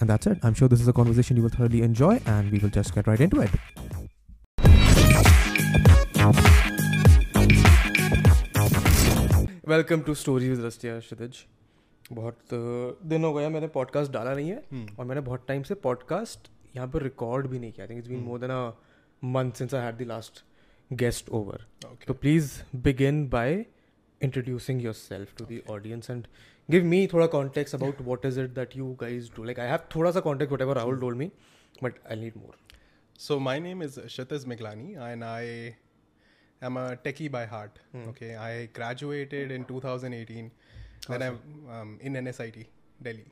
And that's it. I'm sure this is a conversation you will thoroughly enjoy, and we will just get right into it. Welcome to story with Rastiya Kshitij बहुत uh, दिन हो गया मैंने podcast डाला नहीं है Hmm. और मैंने बहुत टाइम से पॉडकास्ट यहाँ पर रिकॉर्ड भी नहीं किया I think it's been more than a month since I had the last guest over Okay. तो please begin by introducing yourself to the audience and give me थोड़ा context about what is it that you guys do like I have थोड़ा सा context whatever Rahul told me but I need more so my name is Shataj Miglani and I am a techie by heart okay I graduated in two thousand eighteen in N S I T Delhi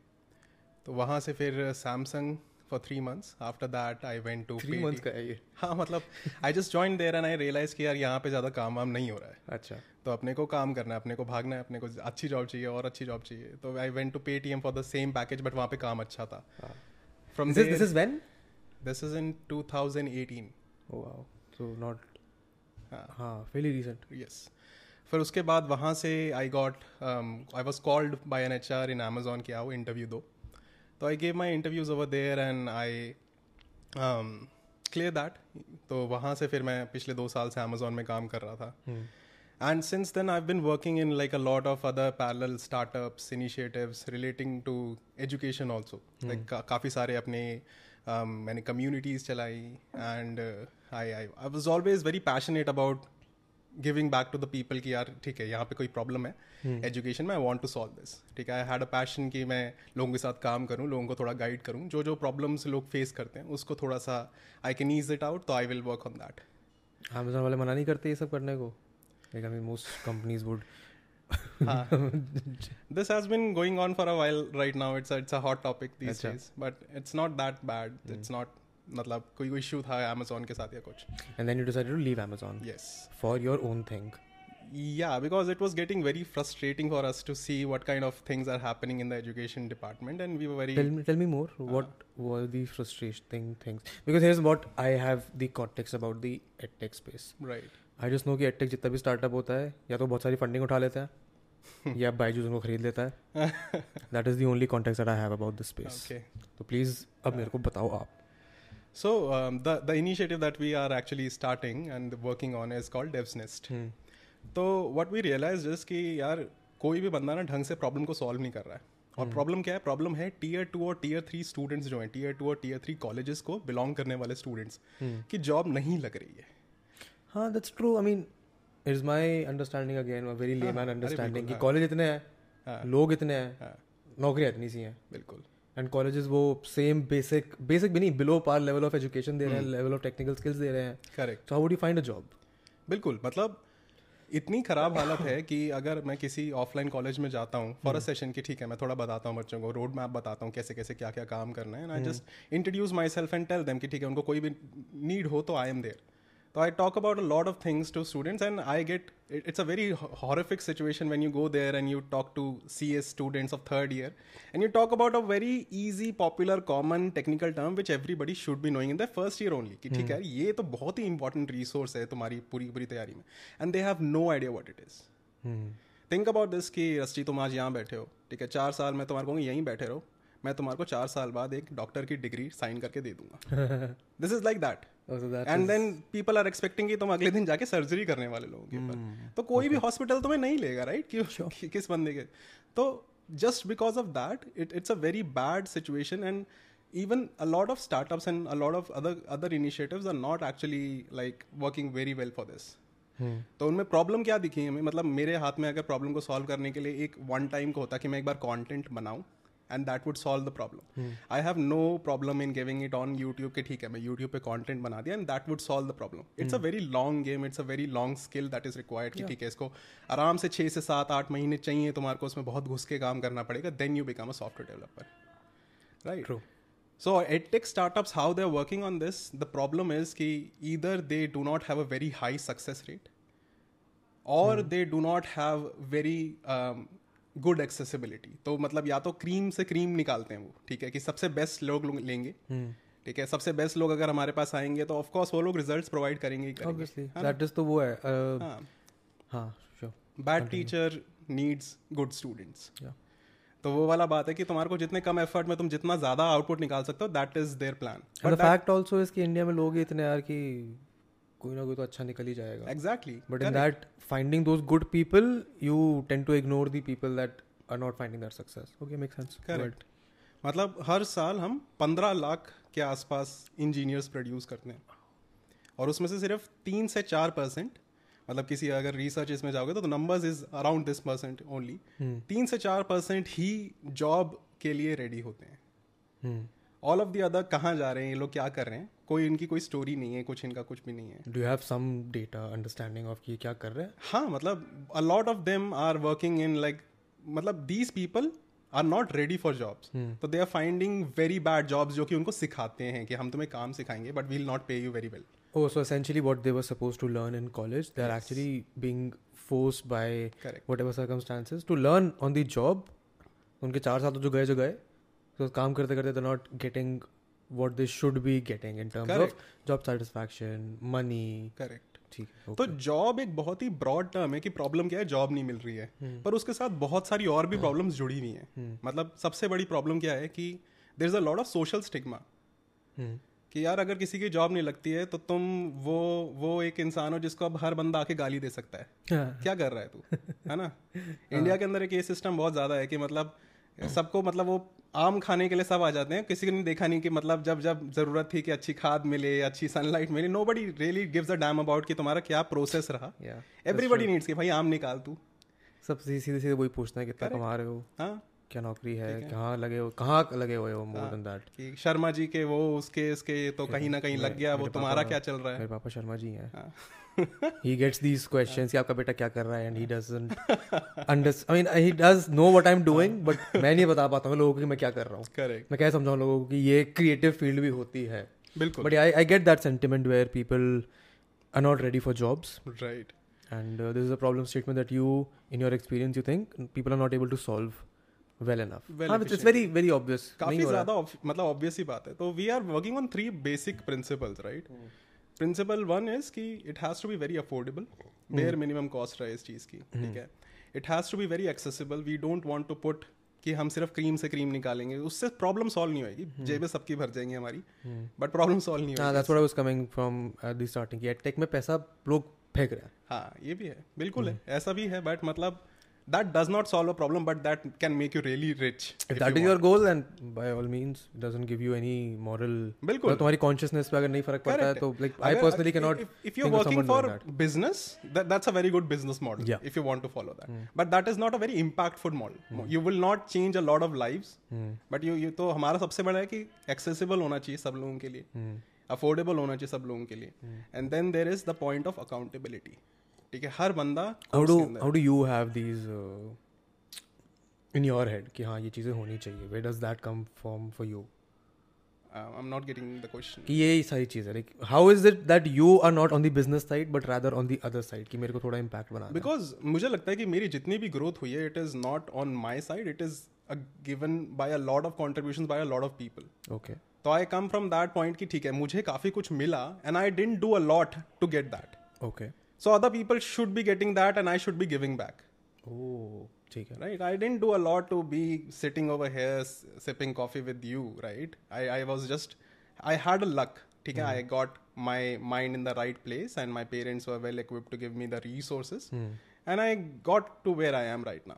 तो वहाँ से फिर Samsung for three months. After that, I went to three PT. Month का है ये? हाँ मतलब I just joined there and I realized कि यार यहाँ पे ज़्यादा काम वाम नहीं हो रहा है। अच्छा। तो अपने को काम करना है अपने को भागना है अपने को अच्छी जॉब चाहिए और अच्छी जॉब चाहिए। तो I went to Paytm for the same package but वहाँ पे काम अच्छा था। From this this is when this is in 2018 Oh wow. So not हाँ। fairly recent. यस फिर उसके बाद वहाँ से I got I was called by an H R in Amazon के आओ इंटरव्यू दो। तो I gave my interviews over there and I clear that तो वहाँ से फिर मैं पिछले दो साल से अमेजोन में काम कर रहा था। And since then I been working in like a lot of other parallel startups initiatives relating to education also like काफ़ी सारे अपने um, मैंने कम्युनिटीज़ चलाई and I I I was always very passionate about giving back to the people कि यार ठीक है यहाँ पे कोई प्रॉब्लम है। एजुकेशन में I want to solve this ठीक है? आई हैड अ पैशन कि मैं लोगों के साथ काम करूँ लोगों को थोड़ा गाइड करूँ। जो जो प्रॉब्लम्स लोग फेस करते हैं उसको थोड़ा सा I can ease it out तो I will work on that Amazon वाले मना नहीं करते ये सब करने को। Like I mean most companies would. this has been going on for a while right now. It's a, it's a hot topic these अच्छा. days but it's not that bad. It's not मतलब कोई कोई issue था Amazon के साथ या कुछ। And Amazon yes for your own thing या because it was getting very frustrating for us to see what kind of things are happening in the education department and we very tell me more what were the frustrating things because has what I have the context about the edtech space right I just know कि edtech जितना भी startup होता है या तो बहुत सारी funding उठा लेता है या बाईजूज उनको खरीद लेता है। That is the only contact I have about this space तो प्लीज़ अब मेरे को बताओ आप। So um, the the initiative that we are actually starting and working on is called Devs Nest. हम्म, तो what we realized is कि यार कोई भी बंदा ना ढंग से प्रॉब्लम को सॉल्व नहीं कर रहा है और प्रॉब्लम क्या है प्रॉब्लम है टीयर टू और टीयर थ्री स्टूडेंट्स जो हैं टीयर टू और टीयर थ्री कॉलेजेस को बिलोंग करने वाले स्टूडेंट्स की जॉब नहीं लग रही है हाँ that's true I mean it is my understanding again a very layman अरे understanding बिल्कुल, कि हाँ। कॉलेज इतने हैं हाँ। लोग इतने हैं हाँ नौकरियाँ इतनी सी हैं बिल्कुल एंड कॉलेजेस वो सेम बेसिक बेसिक भी नहीं below par level of education दे रहे हैं लेवल ऑफ़ टेक्निकल स्किल्स दे रहे हैं। Correct so how you find a job बिल्कुल मतलब इतनी खराब हालत है कि अगर मैं किसी ऑफलाइन कॉलेज में जाता हूँ फॉर अ सेशन की ठीक है मैं थोड़ा बताता हूँ बच्चों को रोड मैप बताता हूँ कैसे कैसे क्या क्या काम करना है। And I just introduce myself and tell them कि ठीक है उनको कोई भी नीड हो तो I am there तो I talk about a lot of things to students and I get it's a very horrific situation when you go there and you talk to CS students of third year and you talk about a very easy popular common technical term which everybody should be knowing in the first year only कि ठीक है ये तो बहुत ही important resource है तुम्हारी पूरी पूरी तैयारी में and they have no idea what it is think about this कि रस्टी तुम आज यहाँ बैठे हो ठीक है चार साल मैं तुम्हारे को यहीं बैठे रहो मैं तुम्हारे को चार साल बाद एक डॉक्टर की डिग्री साइन करके दे दूंगा this is like that and then people are expecting कि तुम अगले दिन जाके सर्जरी करने वाले लोगों के ऊपर। तो कोई भी हॉस्पिटल तुम्हें नहीं लेगा राइट कि कि- किस बंदे के। तो just because of that it it's a very bad situation and even a lot of startups and a lot of other other initiatives are not actually like working very well for this. तो उनमें problem क्या दिखी हमें? मतलब मेरे हाथ में अगर प्रॉब्लम को सॉल्व करने के लिए एक वन टाइम को होता कि मैं एक बार कंटेंट बनाऊँ and that would solve the problem I have no problem in giving it on YouTube के ठीक है मैं यूट्यूब पे कॉन्टेंट बना दिया and that would solve the problem it's a very long game it's a very long skill that is required कि ठीक है इसको आराम से छः से सात आठ महीने चाहिए तुम्हारे को उसमें बहुत घुस के काम करना पड़ेगा then you become a software developer right True. So edtech startups, how they're working on this, the problem is कि either they do not have a very high success rate, or they do not have very um, good accessibility. तो मतलब या तो cream से cream निकालते हैं वो ठीक है कि सबसे बेस्ट लोग लोग। लेंगे ठीक है सबसे बेस्ट लोग अगर हमारे पास आएँगे तो ऑफ़ कोर्स वो लोग रिजल्ट्स प्रोवाइड करेंगे ही दैट इज़ तो वो है bad teacher needs good students तो वो वाला बात है कि तुम्हारे को जितने कम एफर्ट में तुम जितना ज़्यादा आउटपुट निकाल सकते हो that is their plan fact also is कि इंडिया में लोग इतने यार कि कोई ना कोई तो अच्छा निकल ही जाएगा। Exactly but in that finding those good people you tend to ignore the people that are not finding that success okay make sense correct मतलब हर साल हम पंद्रह लाख के आसपास इंजीनियर्स प्रोड्यूस करते हैं। और उसमें से सिर्फ़ तीन से चार परसेंट मतलब किसी अगर रिसर्च इसमें जाओगे तो numbers is around this percent only तीन से चार परसेंट ही जॉब के लिए रेडी होते हैं। Hmm. All of the other कहाँ जा रहे हैं? ये लोग क्या कर रहे हैं? कोई इनकी कोई स्टोरी नहीं है कुछ इनका कुछ भी नहीं है। Do have some data understanding of ये क्या कर रहे हैं? हाँ मतलब a lot of them are working in like मतलब these people are not ready for jobs तो they are finding very bad jobs जो कि उनको सिखाते हैं कि हम तुम्हें काम सिखाएँगे but will not pay you very well Oh, so essentially, what they were supposed to learn in college, they're actually being forced by Correct. whatever circumstances to learn on the job. उनके चार साल तो जो गए जो गए। तो काम करते करते they're not getting what they should be getting in terms Correct. of job satisfaction, correct ठीक है तो जॉब एक बहुत ही ब्रॉड टर्म है कि प्रॉब्लम क्या है जॉब नहीं मिल रही है। hmm. पर उसके साथ बहुत सारी और भी प्रॉब्लम्स hmm. जुड़ी हुई हैं। hmm. मतलब सबसे बड़ी प्रॉब्लम क्या है कि there is a lot of social stigma कि यार अगर किसी की जॉब नहीं लगती है तो तुम वो वो एक इंसान हो जिसको अब हर बंदा आके गाली दे सकता है। हाँ, क्या कर रहा है तू? है ना? इंडिया के अंदर एक ये सिस्टम बहुत ज़्यादा है कि मतलब सबको मतलब वो आम खाने के लिए सब आ जाते हैं। किसी ने देखा नहीं कि मतलब जब जब ज़रूरत थी कि अच्छी खाद मिले अच्छी सनलाइट मिले nobody really gives a damn about कि तुम्हारा क्या प्रोसेस रहा। एवरीबडी नीड्स कि भाई आम निकाल तू। सब सीधे सीधे सीधे वही पूछते हैं कितना कमा रहे हो? हाँ। क्या नौकरी है? कहाँ लगे हो? कहाँ लगे हुए हो more than that Sharma ji के वो उसके इसके तो कहीं ना कहीं लग गया वो तुम्हारा क्या चल रहा है? मेरे पापा शर्मा जी हैं। हाँ। He gets these questions कि आपका बेटा क्या कर रहा है and he doesn't understand I mean he does know what I'm doing but मैं नहीं बता पाता हूँ लोगों को कि मैं क्या कर रहा हूँ करेक्ट मैं क्या समझाऊँ लोगों को कि ये क्रिएटिव फ़ील्ड भी होती है बिल्कुल but I, I get that sentiment where people are not ready for jobs right and uh, this is a problem statement that you in your experience you think people are not able to solve well enough Well हाँ, it's, it's very very obvious काफ़ी हो ज़्यादा मतलब obvious ही बात है तो we are working on three basic principles right principle one is कि it has to be very affordable bare minimum cost रहे इस चीज़ की ठीक है? It has to be very accessible we don't want to put कि हम सिर्फ़ क्रीम से क्रीम निकालेंगे। उससे प्रॉब्लम सॉल्व नहीं होगी जेबें सबकी भर जाएँगी हमारी बट प्रॉब्लम सॉल्व नहीं होगी that's what I was coming from at the starting कि टेक में पैसा लोग फेंक रहे हैं। हाँ ये भी है। बिल्कुल है। ऐसा भी है बट मतलब That does not solve a problem but that can make you really rich if that is your goal then by all means it doesn't give you any moral बिल्कुल। मतलब तुम्हारी consciousness पे अगर नहीं फर्क पड़ता है Correct. तो like I अगर- personally cannot if, if you're think of working someone for doing that. business that, that's a very good business model Yeah. Hmm. if you want to follow that but that is not a very impactful model you will not change a lot of lives Hmm. but you, you तो हमारा सबसे बड़ा है कि accessible होना चाहिए सब लोगों के लिए Hmm. अफोर्डेबल होना चाहिए सब लोगों के लिए and then there is the point of accountability ठीक है हर बंदा how do you have these in your head कि हाँ ये चीज़ें होनी चाहिए। Way does that come from for you I am not getting the question कि ये सारी चीज़ है like how is it that you are not on the business side but rather on the other side कि मेरे को थोड़ा impact बना बिकॉज़ मुझे लगता है कि मेरी जितनी भी ग्रोथ हुई है it is not on my side it is a given by a lot of contribution by a lot of people okay तो I come from that point कि ठीक है मुझे काफ़ी कुछ मिला and I didn't do a lot to get that okay so other people should be getting that and I should be giving back oh ठीक है right i didn't do a lot to be sitting over here s- sipping coffee with you right i i was just i had a luck ठीक है i got my mind in the right place and my parents were well equipped to give me the resources and i got to where i am right now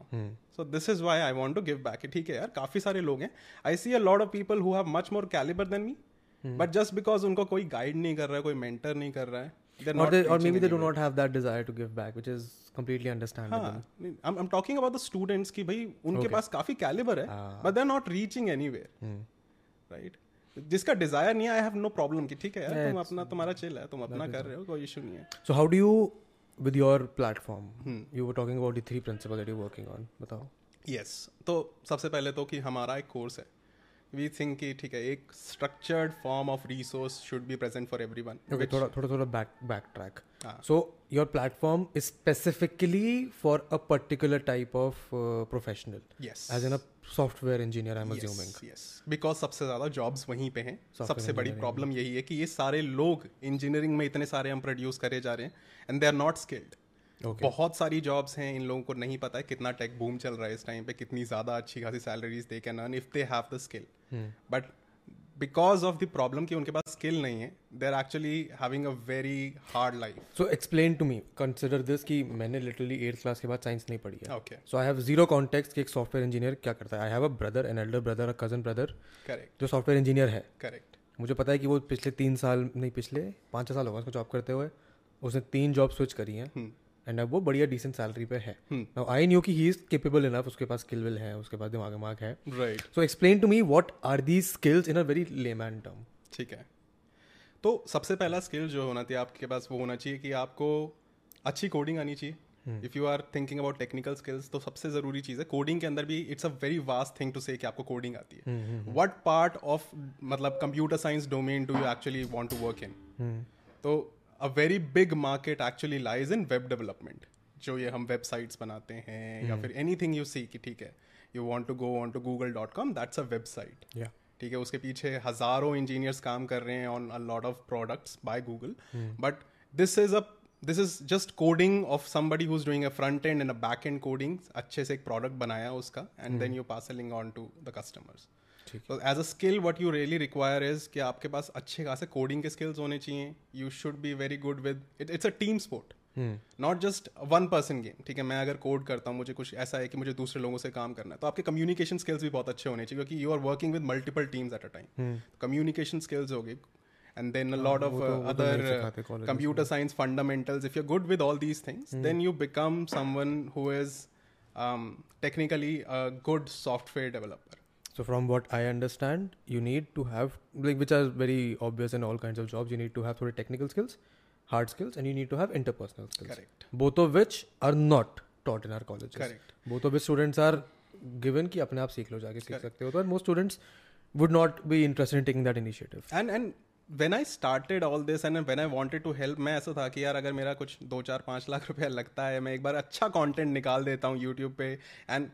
so this is why i want to give back ठीक है यार काफी सारे लोग हैं i see a lot of people who have much more caliber than me but just because उनको कोई guide नहीं कर रहा है कोई मेंटर नहीं कर रहा है they're or not they, or maybe they do not have that desire to give back which is completely understandable हाँ I'm, I'm talking about the students कि भाई उनके पास काफ़ी कैलिबर है हाँ। But they are not reaching anywhere right जिसका desire नहीं है आई हैव नो प्रॉब्लम कि ठीक है यार Yeah, तुम अपना तुम्हारा चिल है तुम अपना कर रहे हो कोई इशू नहीं है So how do you, with your platform, Hmm. you were talking about the three principles that you're working on. बताओ. यस तो सबसे पहले तो कि हमारा एक कोर्स है वी थिंक कि ठीक है एक structured form of resource should be present for everyone Okay, थोड़ा थोड़ा थोड़ा. हाँ. So your platform is specifically for a particular type of uh, professional, yes as in a software engineer. I'm assuming. Yes because सबसे ज़्यादा jobs वहीं पे हैं सबसे बड़ी प्रॉब्लम यही है कि ये सारे लोग इंजीनियरिंग में इतने सारे हम प्रोड्यूस करे जा रहे हैं and they are not skilled Okay. बहुत सारी जॉब्स हैं इन लोगों को नहीं पता है कितना टेक बूम चल रहा है इस टाइम पे कितनी ज़्यादा अच्छी खासी salaries they can earn if they have the skill Hmm. But because of the problem कि उनके पास स्किल नहीं है they are actually having a very hard life so explain to me consider this कि मैंने लिटरली eighth क्लास के बाद science नहीं पढ़ी है. Okay so I have zero context कि एक सॉफ्टवेयर इंजीनियर क्या करता है. I have a brother, an elder brother, a cousin brother correct जो सॉफ्टवेयर इंजीनियर है. करेक्ट मुझे पता है कि वो पिछले तीन साल नहीं पिछले पाँच छः साल होगा उसको जॉब करते हुए उसने तीन जॉब स्विच करी हैं हम्म एंड अब वो बढ़िया डिसेंट सैलरी पे है। नाउ आई न्यू कि ही इज़ केपेबल इनफ उसके पास स्किल विल है उसके पास दिमाग दिमाग है। Right so explain to me what are these skills in a very layman term ठीक है। तो सबसे पहला स्किल जो होना चाहिए आपके पास वो होना चाहिए कि आपको अच्छी कोडिंग आनी चाहिए। If you are thinking about technical skills तो सबसे ज़रूरी चीज़ है कोडिंग के अंदर भी it's a very vast thing to say कि आपको कोडिंग आती है। वट पार्ट ऑफ़ मतलब computer science domain do you actually want to work in तो a very big market actually lies in web development जो ये हम वेबसाइट्स बनाते हैं या फिर एनी थिंग यू सी कि ठीक है you want to go on to Google dot com that's a website ठीक है उसके पीछे हज़ारों इंजीनियर्स काम कर रहे हैं on a lot of products by Google but this is a this is just coding of somebody who is doing a front end and a back end coding अच्छे से एक प्रोडक्ट बनाया उसका and then you pass link on to the customers तो as a skill what you really require is कि आपके पास अच्छे खासे कोडिंग के स्किल्स होने चाहिए। You should be very good with it it's a team sport not just one person game ठीक है मैं अगर कोड करता हूँ मुझे कुछ ऐसा है कि मुझे दूसरे लोगों से काम करना है तो आपके कम्युनिकेशन स्किल्स भी बहुत अच्छे होने चाहिए क्योंकि you are working with multiple teams at a time communication skills हो गए। And then a lot of वो तो- uh, वो तो नहीं other सिखाते uh, colleges computer science fundamentals. If you're good with all these things then you become someone who is um, technically a good software developer. So from what I understand, you need to have like which are very obvious in all kinds of jobs. You need to have sort of technical skills, hard skills, and you need to have interpersonal skills. correct Both of which are not taught in our colleges. correct Both of which students are given कि अपने आप सीख लो जाके सीख Correct. सकते हो तो most students would not be interested in taking that initiative. and and when I started all this and when I wanted to help मैं ऐसा था कि यार अगर मेरा कुछ दो चार पाँच लाख रुपया लगता है मैं एक बार अच्छा कंटेंट निकाल देता हूँ यूट्यूब पे एंड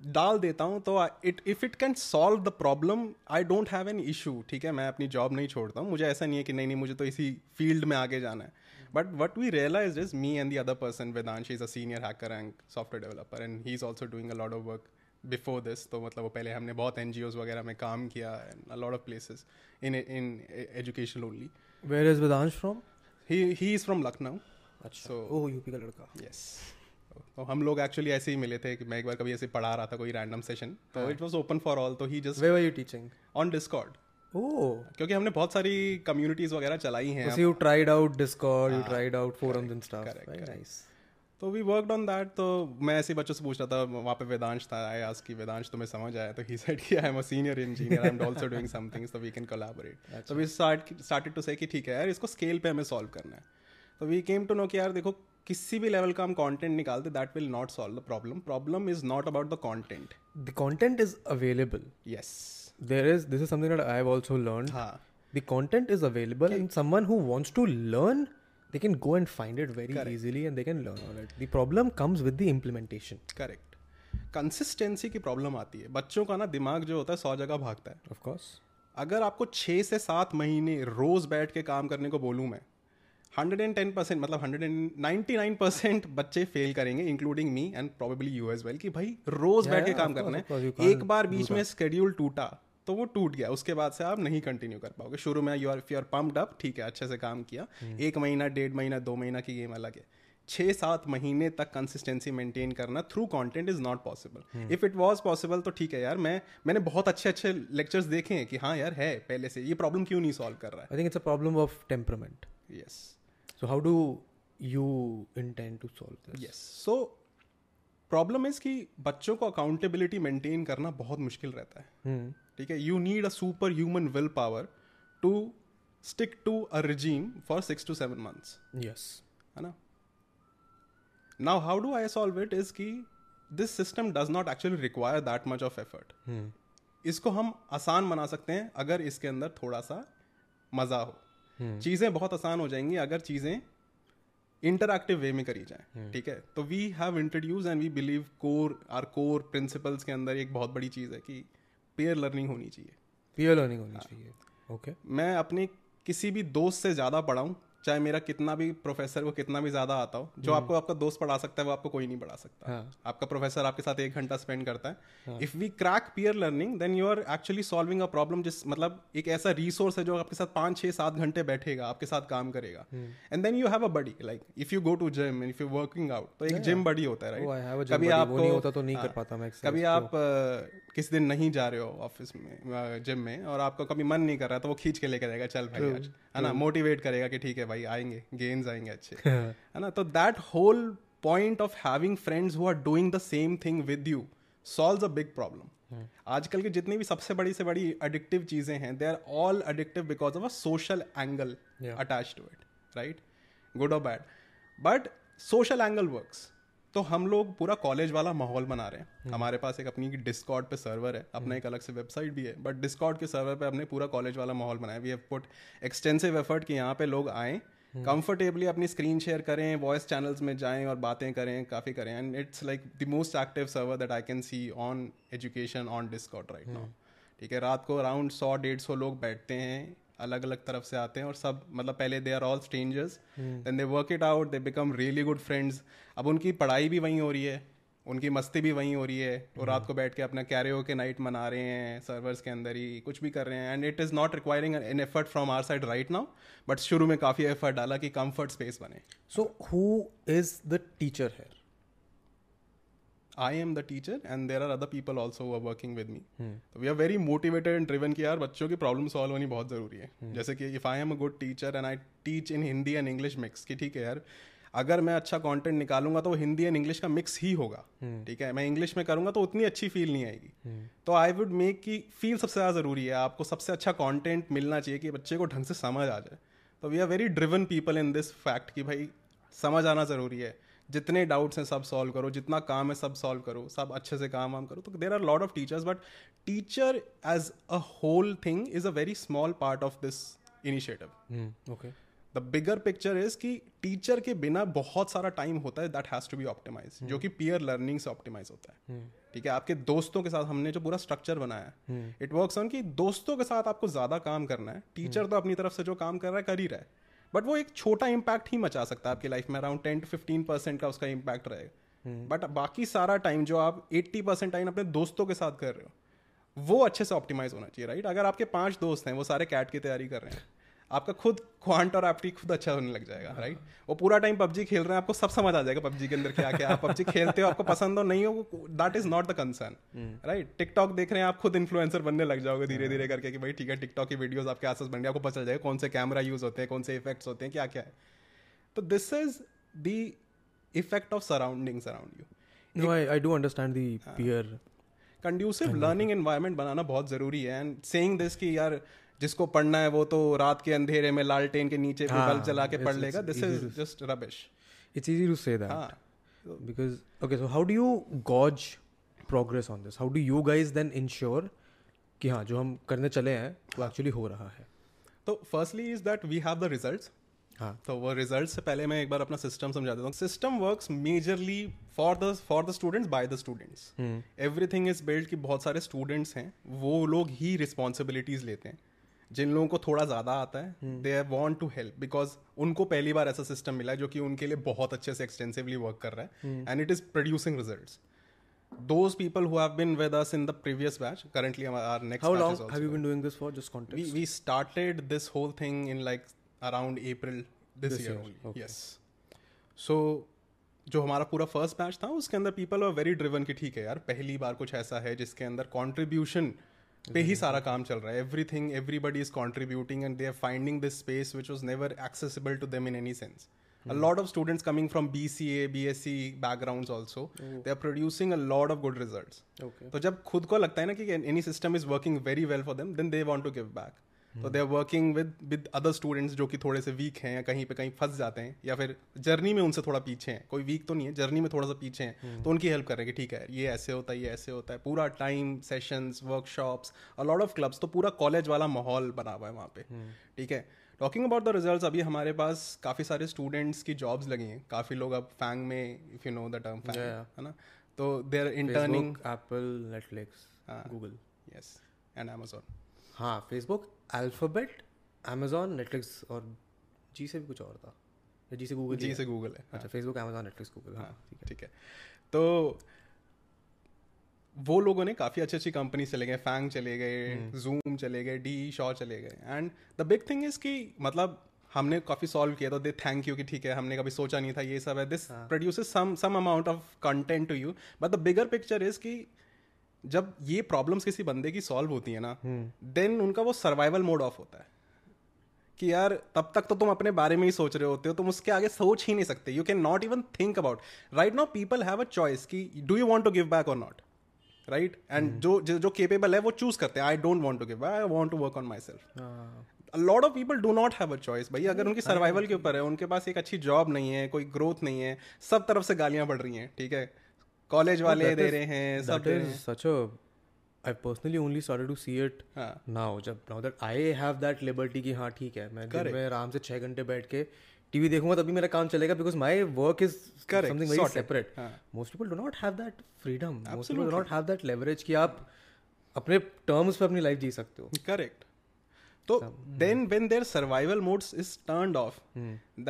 डाल देता हूँ तो it if it can solve the problem I don't have an issue ठीक है? मैं अपनी जॉब नहीं छोड़ता हूँ। मुझे ऐसा नहीं है कि नहीं नहीं मुझे तो इसी फ़ील्ड में आगे जाना है। But what we realize is me and the other person Vedansh is a senior hacker and software developer and he is also doing a lot of work before this तो मतलब वो पहले हमने बहुत एन जी ओज वगैरह में काम किया and a lot of places in in education only Where is Vedansh from? He he is from Lucknow अच्छा। So- ओह यूपी का लड़का। यस तो हम लोग एक्चुअली ऐसे ही मिले थे कि मैं एक बार कभी ऐसे पढ़ा रहा था कोई रैंडम सेशन तो it was open for all तो he just Where were you teaching? On Discord Oh, क्योंकि हमने बहुत सारी कम्युनिटीज वगैरह चलाई हैं Discord, you हाँ, tried out forums and stuff. correct, Very correct. nice. तो वी वर्कड ऑन दैट तो मैं ऐसे बच्चों से पूछ रहा था वहाँ पे वेदांश था आई आज की वेदांश तुम्हें समझ आया तो ही सेड कि I am a senior engineer I am also doing some things तो वी कैन कोलैबोरेट तो we start started to say कि ठीक है यार इसको स्केल पे हमें सॉल्व करना है तो वी केम टू नो कि यार देखो किसी भी लेवल का हम कंटेंट निकालते that will not solve the problem problem is not about the content the content is available yes there is this is something that I have also learn हाँ the content is available and someone who wants to learn they can go and find it very easily and they can learn on it the problem comes with the implementation correct consistency की problem आती है. बच्चों का ना दिमाग जो होता है सौ जगह भागता है। ऑफ़ कोर्स अगर आपको छः से सात महीने रोज बैठ के काम करने को बोलूँ मैं हंड्रेड एंड टेन परसेंट मतलब hundred and ninety nine percent बच्चे फेल करेंगे including me and probably you as well कि भाई रोज Yeah, बैठ के yeah, काम करना है। एक बार बीच में स्केड्यूल टूटा तो वो टूट गया उसके बाद से आप नहीं कंटिन्यू कर पाओगे। शुरू में you are you are pumped up ठीक है अच्छे से काम किया। Hmm. एक महीना डेढ़ महीना दो महीना की गेम अलग है। छः सात महीने तक कंसिस्टेंसी मेंटेन करना through content is not possible if it was possible तो ठीक है यार मैं मैंने बहुत अच्छे अच्छे लेक्चर्स देखे हैं कि हाँ यार है पहले से ये प्रॉब्लम क्यों नहीं सॉल्व कर रहा I think it's a problem of temperament. है yes So how do you intend to solve this? Yes so problem is कि बच्चों को अकाउंटेबिलिटी मेंटेन करना बहुत मुश्किल रहता है। Hmm. ठीक है? You need a super human will power to stick to a regime for six to seven months yes है ना? Now how do I solve it is कि this system does not actually require that much of effort. इसको हम आसान बना सकते हैं अगर इसके अंदर थोड़ा सा मज़ा हो। चीज़ें बहुत आसान हो जाएँगी अगर चीज़ें इंटरक्टिव वे में करी जाए ठीक है? तो we have introduce and we believe core our core principles के अंदर एक बहुत बड़ी चीज़ है कि पेयर लर्निंग होनी चाहिए। पेयर लर्निंग होनी चाहिए। ओके मैं अपने किसी भी दोस्त से ज़्यादा पढ़ाऊँ चाहे मेरा कितना भी प्रोफेसर को कितना भी ज़्यादा आता हो जो आपको आपका दोस्त पढ़ा सकता है वो आपको कोई नहीं पढ़ा सकता। हाँ. आपका प्रोफेसर आपके साथ एक घंटा स्पेंड करता है। If we crack peer learning then you are actually solving a problem जिस मतलब एक ऐसा रिसोर्स है जो आपके साथ पाँच छह सात घंटे बैठेगा आपके साथ काम करेगा। And then you have a buddy like if you go to gym if you working out तो एक जिम बडी होता है राइट कभी नहीं होता तो नहीं हाँ, कर पाता मैं कभी आप किस दिन नहीं जा रहे हो ऑफ़िस में जिम में और आपको कभी मन नहीं कर रहा तो वो खींच के लेके जाएगा चल भाई आज। है ना? मोटिवेट करेगा कि ठीक है भाई आएँगे गेन्स आएँगे अच्छे। है ना? तो that whole point of having friends who are doing the same thing with you solve a big problem आजकल की जितनी भी सबसे बड़ी से बड़ी एडिक्टिव चीज़ें हैं they are all addictive because of a social angle attach to it right good और bad but social angle works तो हम लोग पूरा कॉलेज वाला माहौल बना रहे हैं। हमारे पास एक अपनी डिस्कॉर्ड पे सर्वर है अपना एक अलग से वेबसाइट भी है बट डिस्कॉर्ड के सर्वर पे हमने पूरा कॉलेज वाला माहौल बनाया we have put extensive effort कि यहाँ पे लोग आए कंफर्टेबली अपनी स्क्रीन शेयर करें वॉइस चैनल्स में जाएँ और बातें करें काफ़ी करें। And it's like the most active server that I can see on education on Discord right now ठीक है रात को अराउंड सौ डेढ़ सौ लोग बैठते हैं अलग अलग तरफ़ से आते हैं और सब मतलब पहले they are all strangers then they work it out they become really good friends अब उनकी पढ़ाई भी वहीं हो रही है उनकी मस्ती भी वहीं हो रही है और रात को बैठ के अपना कैरियो के नाइट मना रहे हैं सर्वर्स के अंदर ही कुछ भी कर रहे हैं and it is not requiring an effort from our side right now but शुरू में काफ़ी एफर्ट डाला कि कंफर्ट स्पेस बने। So who is the teacher है I am the teacher and there are other people also are working with me तो we are very motivated and driven कि यार बच्चों की प्रॉब्लम सॉल्व होनी बहुत ज़रूरी है। Hmm. जैसे कि if I am a good teacher and I teach in Hindi and English mix कि ठीक है यार अगर मैं अच्छा कंटेंट निकालूँगा तो हिंदी एंड इंग्लिश का मिक्स ही होगा। ठीक hmm. है मैं इंग्लिश में करूँगा तो उतनी अच्छी फील नहीं आएगी। Hmm. तो आई वुड मेक की फील सबसे ज़्यादा ज़रूरी है। आपको सबसे अच्छा कंटेंट मिलना चाहिए कि बच्चे को ढंग से समझ आ जाए। तो we are very driven people in this fact कि भाई समझ आना ज़रूरी है। जितने डाउट्स हैं सब सॉल्व करो जितना काम है सब सॉल्व करो सब अच्छे से काम वाम करो। तो there are lot of teachers but teacher as a whole thing is a very small part of this initiative okay the bigger picture is कि टीचर के बिना बहुत सारा टाइम होता है that has to be optimize जो कि peer learning से ऑप्टिमाइज होता है। ठीक है? आपके दोस्तों के साथ हमने जो पूरा स्ट्रक्चर बनाया है इट वर्क्स ऑन कि दोस्तों के साथ आपको ज़्यादा काम करना है टीचर तो अपनी तरफ़ से जो काम कर रहा है कर ही रहा है। बट वो एक छोटा इम्पैक्ट ही मचा सकता है आपकी लाइफ में around ten to fifteen percent का उसका इम्पैक्ट रहेगा बट बाकी सारा टाइम जो आप एट्टी परसेंट टाइम अपने दोस्तों के साथ कर रहे हो वो अच्छे से ऑप्टिमाइज होना चाहिए राइट अगर आपके पाँच दोस्त हैं वो सारे कैट की तैयारी कर रहे हैं आपका खुद क्वांट और आपकी खुद अच्छा होने लग जाएगा राइट वो पूरा टाइम पबजी खेल रहे हैं आपको सब समझ आ जाएगा पबजी के अंदर क्या क्या आप पबजी खेलते हो आपको पसंद हो नहीं हो that is not the concern right TikTok देख रहे हैं आप खुद इन्फ्लुएंसर बनने लग जाओगे धीरे धीरे करके कि भाई ठीक है टिकटॉक की वीडियोस आपके आसपास बन गए आपको पता चल जाएगा कौन से कैमरा यूज़ होते हैं कौन से इफेक्ट्स होते हैं क्या क्या है। तो this is the effect of surroundings around you No, I, I do understand the peer. Conducive learning environment बनाना बहुत ज़रूरी है एंड सेइंग दिस कि यार जिसको पढ़ना है वो तो रात के अंधेरे में लालटेन के नीचे भी हाँ, बल्ब जला के पढ़ लेगा। This is just rubbish it's easy to say that. हाँ Because, okay, so how do you gauge progress on this? How do you guys then ensure कि हाँ जो हम करने चले हैं वो एक्चुअली हो रहा है? तो firstly is that we have the results हाँ। तो वो रिज़ल्ट से पहले मैं एक बार अपना सिस्टम समझा देता हूँ। System works majorly for the for the students by the students everything is build कि बहुत सारे स्टूडेंट्स हैं वो लोग ही रिस्पॉन्सिबिलिटीज लेते हैं। जिन लोगों को थोड़ा ज़्यादा आता है they want to help because उनको पहली बार ऐसा सिस्टम मिला है जो कि उनके लिए बहुत अच्छे से एक्सटेंसिवली वर्क कर रहा है and it is producing result those people who have been with us in the previous batch currently our next How batch long is also have you been doing this for? Just context. we, we started this whole thing in like around April this, This year, year, only. okay. Yes. So जो हमारा पूरा first batch था उसके अंदर people are very driven कि ठीक है यार पहली बार कुछ ऐसा है जिसके अंदर कंट्रीब्यूशन पे ही सारा काम चल रहा है everything everybody is contributing and they are finding this space which was never accessible to them in any sense a lot of students coming from BCA, BSc backgrounds also, mm. they are producing a lot of good results. Okay. तो जब खुद को लगता है ना कि any system is working very well for them, then they want to give back. तो they are working with with other students जो कि थोड़े से वीक हैं या कहीं पे कहीं फंस जाते हैं या फिर जर्नी में उनसे थोड़ा पीछे हैं। कोई वीक तो नहीं है जर्नी में थोड़ा सा पीछे हैं। तो उनकी हेल्प कर रहे हैं कि ठीक है ये ऐसे होता है ये ऐसे होता है। पूरा time sessions workshops a lot of clubs तो पूरा कॉलेज वाला माहौल बना हुआ है वहाँ पे। ठीक है? टॉकिंग अबाउट द रिज़ल्ट अभी हमारे पास काफ़ी सारे स्टूडेंट्स की जॉब्स लगी हैं। काफ़ी लोग अब फैंग में if you know the term FAANG. है ना? तो there interning Apple Netflix. Google yes and Amazon हाँ फेसबुक अल्फ़ाबेट अमेजोन नेटफ्लिक्स और जी से भी कुछ और था। जी से गूगल जी से गूगल है अच्छा फेसबुक अमेजोन नेटफ्लिक्स गूगल हाँ ठीक है। ठीक है। तो वो लोगों ने काफ़ी अच्छी अच्छी कंपनी चले गए फैंग चले गए जूम चले गए डी शॉ चले गए। And the big thing is कि मतलब हमने काफ़ी सॉल्व किया तो दे थैंक यू कि ठीक है हमने कभी सोचा नहीं था ये सब है। This produce some some amount of content to you but the bigger picture is कि जब ये प्रॉब्लम्स किसी बंदे की सॉल्व होती है ना देन उनका वो सर्वाइवल मोड ऑफ़ होता है। कि यार तब तक तो तुम अपने बारे में ही सोच रहे होते हो तुम उसके आगे सोच ही नहीं सकते। You can not even think about right now people have a choice कि do you want to give back और नॉट राइट एंड जो जो केपेबल है वो चूज़ करते हैं। I don't want to give I want to work on myself lot of people do not have a choice भाई। अगर उनकी सर्वाइवल के ऊपर है उनके पास एक अच्छी जॉब नहीं है कोई ग्रोथ नहीं है सब तरफ़ से गालियाँ पड़ रही हैं ठीक है? कॉलेज वाले दे रहे हैं सब दे रहे हैं। Such a I personally only started to see it हाँ. now. जब now that I have that liberty कि हाँ ठीक है मैं दिन में आराम से छः घंटे बैठ के टीवी देखूँगा तभी मेरा काम चलेगा because my work is something very separate most people do not have that freedom most people do not have that leverage कि आप अपने टर्म्स पर अपनी लाइफ जी सकते हो। करेक्ट तो then when their survival mode is turn off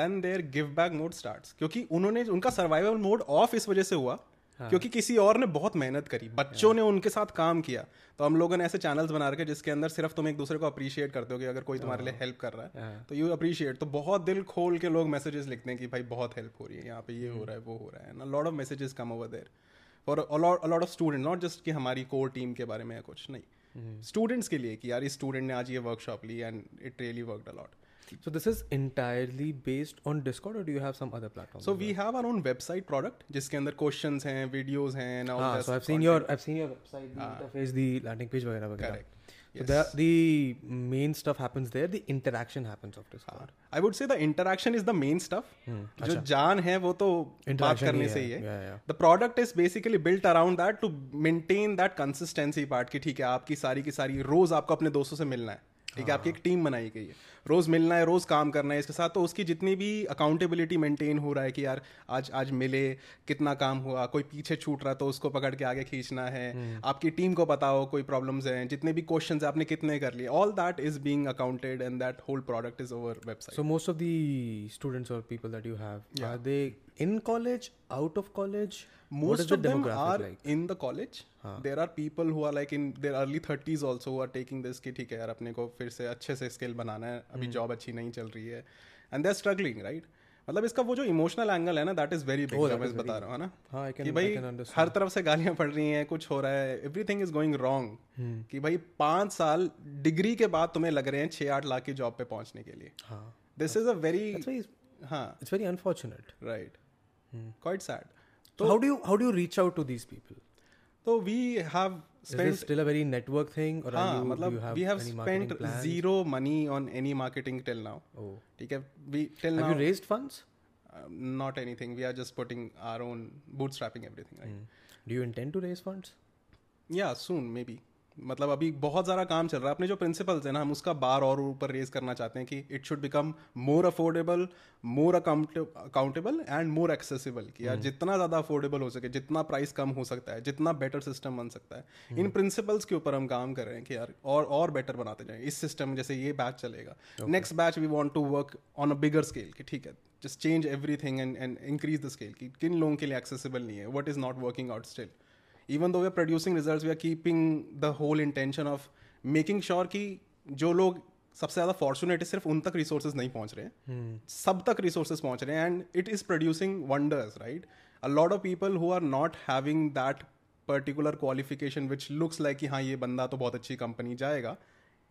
then their give back mode start क्योंकि उन्होंने उनका सर्वाइवल मोड ऑफ़ इस वजह से हुआ क्योंकि किसी और ने बहुत मेहनत करी बच्चों ने उनके साथ काम किया। तो हम लोगों ने ऐसे चैनल्स बना रखे जिसके अंदर सिर्फ़ तुम एक दूसरे को अप्रिशिएट करते हो कि अगर कोई तुम्हारे लिए हेल्प कर रहा है हाँ. तो यू अप्रिशिएट तो बहुत दिल खोल के लोग मैसेजेस लिखते हैं कि भाई बहुत हेल्प हो रही है यहाँ पे ये हो रहा है वो हो रहा है। ना lot of messages come over there for lot of student not just कि हमारी कोर टीम के बारे में कुछ नहीं। स्टूडेंट्स के लिए कि यार इस स्टूडेंट ने आज ये workshop Lee and it really work a lot so this is entirely based on Discord or do you have some other platform so we have our own website product जिसके अंदर क्वेश्चंस हैं videos हैं and all हाँ, this so I've seen your I've seen your website, the ah. interface, the landing page वगैरह वगैरह. Correct. Yes. So the the main stuff happens there. The interaction happens of Discord. I would say the interaction is the main stuff जो जान है वो तो बात Interaction करने ही से है, ही है. The product is basically built around that to maintain that consistency part की ठीक है आपकी सारी की सारी रोज आपको अपने दोस्तों से मिलना है ठीक है आपकी एक टीम बनाई गई है रोज मिलना है रोज काम करना है इसके साथ तो उसकी जितनी भी अकाउंटेबिलिटी मेंटेन हो रहा है कि यार आज आज मिले कितना काम हुआ कोई पीछे छूट रहा तो उसको पकड़ के आगे खींचना है आपकी टीम को पता हो कोई प्रॉब्लम्स हैं जितने भी क्वेश्चन आपने कितने कर लिए all that is being accounted and that whole product is over website So most of the students or people that you have are they in college, out of college? most is the of them are like? in the college. there are people who are like in their early 30s also who are taking this कि ठीक है यार अपने को फिर से अच्छे से स्किल बनाना है। अभी. जॉब अच्छी नहीं चल रही है। And they are struggling right मतलब इसका वो जो इमोशनल एंगल है ना दैट इज़ वेरी बिग मैं बता रहा हूँ ना? हाँ, I कि भाई हर तरफ़ से गालियाँ पड़ रही हैं कुछ हो रहा है एवरीथिंग इज़ गोइंग रॉन्ग. कि भाई पाँच साल डिग्री के बाद तुम्हें लग रहे हैं छः आठ लाख की जॉब पे पहुँचने के लिए. दिस इज़ अ वेरी हाँ। it's very unfortunate. Right quite sad do you how do you reach out to these people? तो we have Is this still a very network thing or are हाँ you, do मतलब you have we have any marketing spent plans? Zero money on any marketing till now Oh. ठीक है we till Have now you raised funds? Not anything we are just putting our own bootstrapping everything right Hmm. Do you intend to raise funds? या सून may be मतलब अभी बहुत सारा काम चल रहा है। अपने जो प्रिंसिपल्स है ना हम उसका बार और ऊपर रेज करना चाहते हैं कि it should become more affordable more accountable and more accessible कि यार जितना ज़्यादा अफोर्डेबल हो सके जितना प्राइस कम हो सकता है जितना बेटर सिस्टम बन सकता है। इन प्रिंसिपल्स के ऊपर हम काम कर रहे हैं कि यार और और बेटर बनाते जाएँ। इस सिस्टम में जैसे ये बैच चलेगा। Next batch we want to work on a bigger scale कि ठीक है just change everything and and increase the scale कि किन लोगों के लिए एक्सेसिबल नहीं है what is not working out still even though we are producing results we are keeping the whole intention of making sure कि जो लोग सबसे ज़्यादा फॉर्चुनेट है सिर्फ़ उन तक रिसोर्सेज नहीं पहुँच रहे हैं। सब तक रिसोर्सेज पहुँच रहे हैं and it is producing wonders right a lot of people who are not having that particular qualification which looks like कि हाँ ये बंदा तो बहुत अच्छी कंपनी जाएगा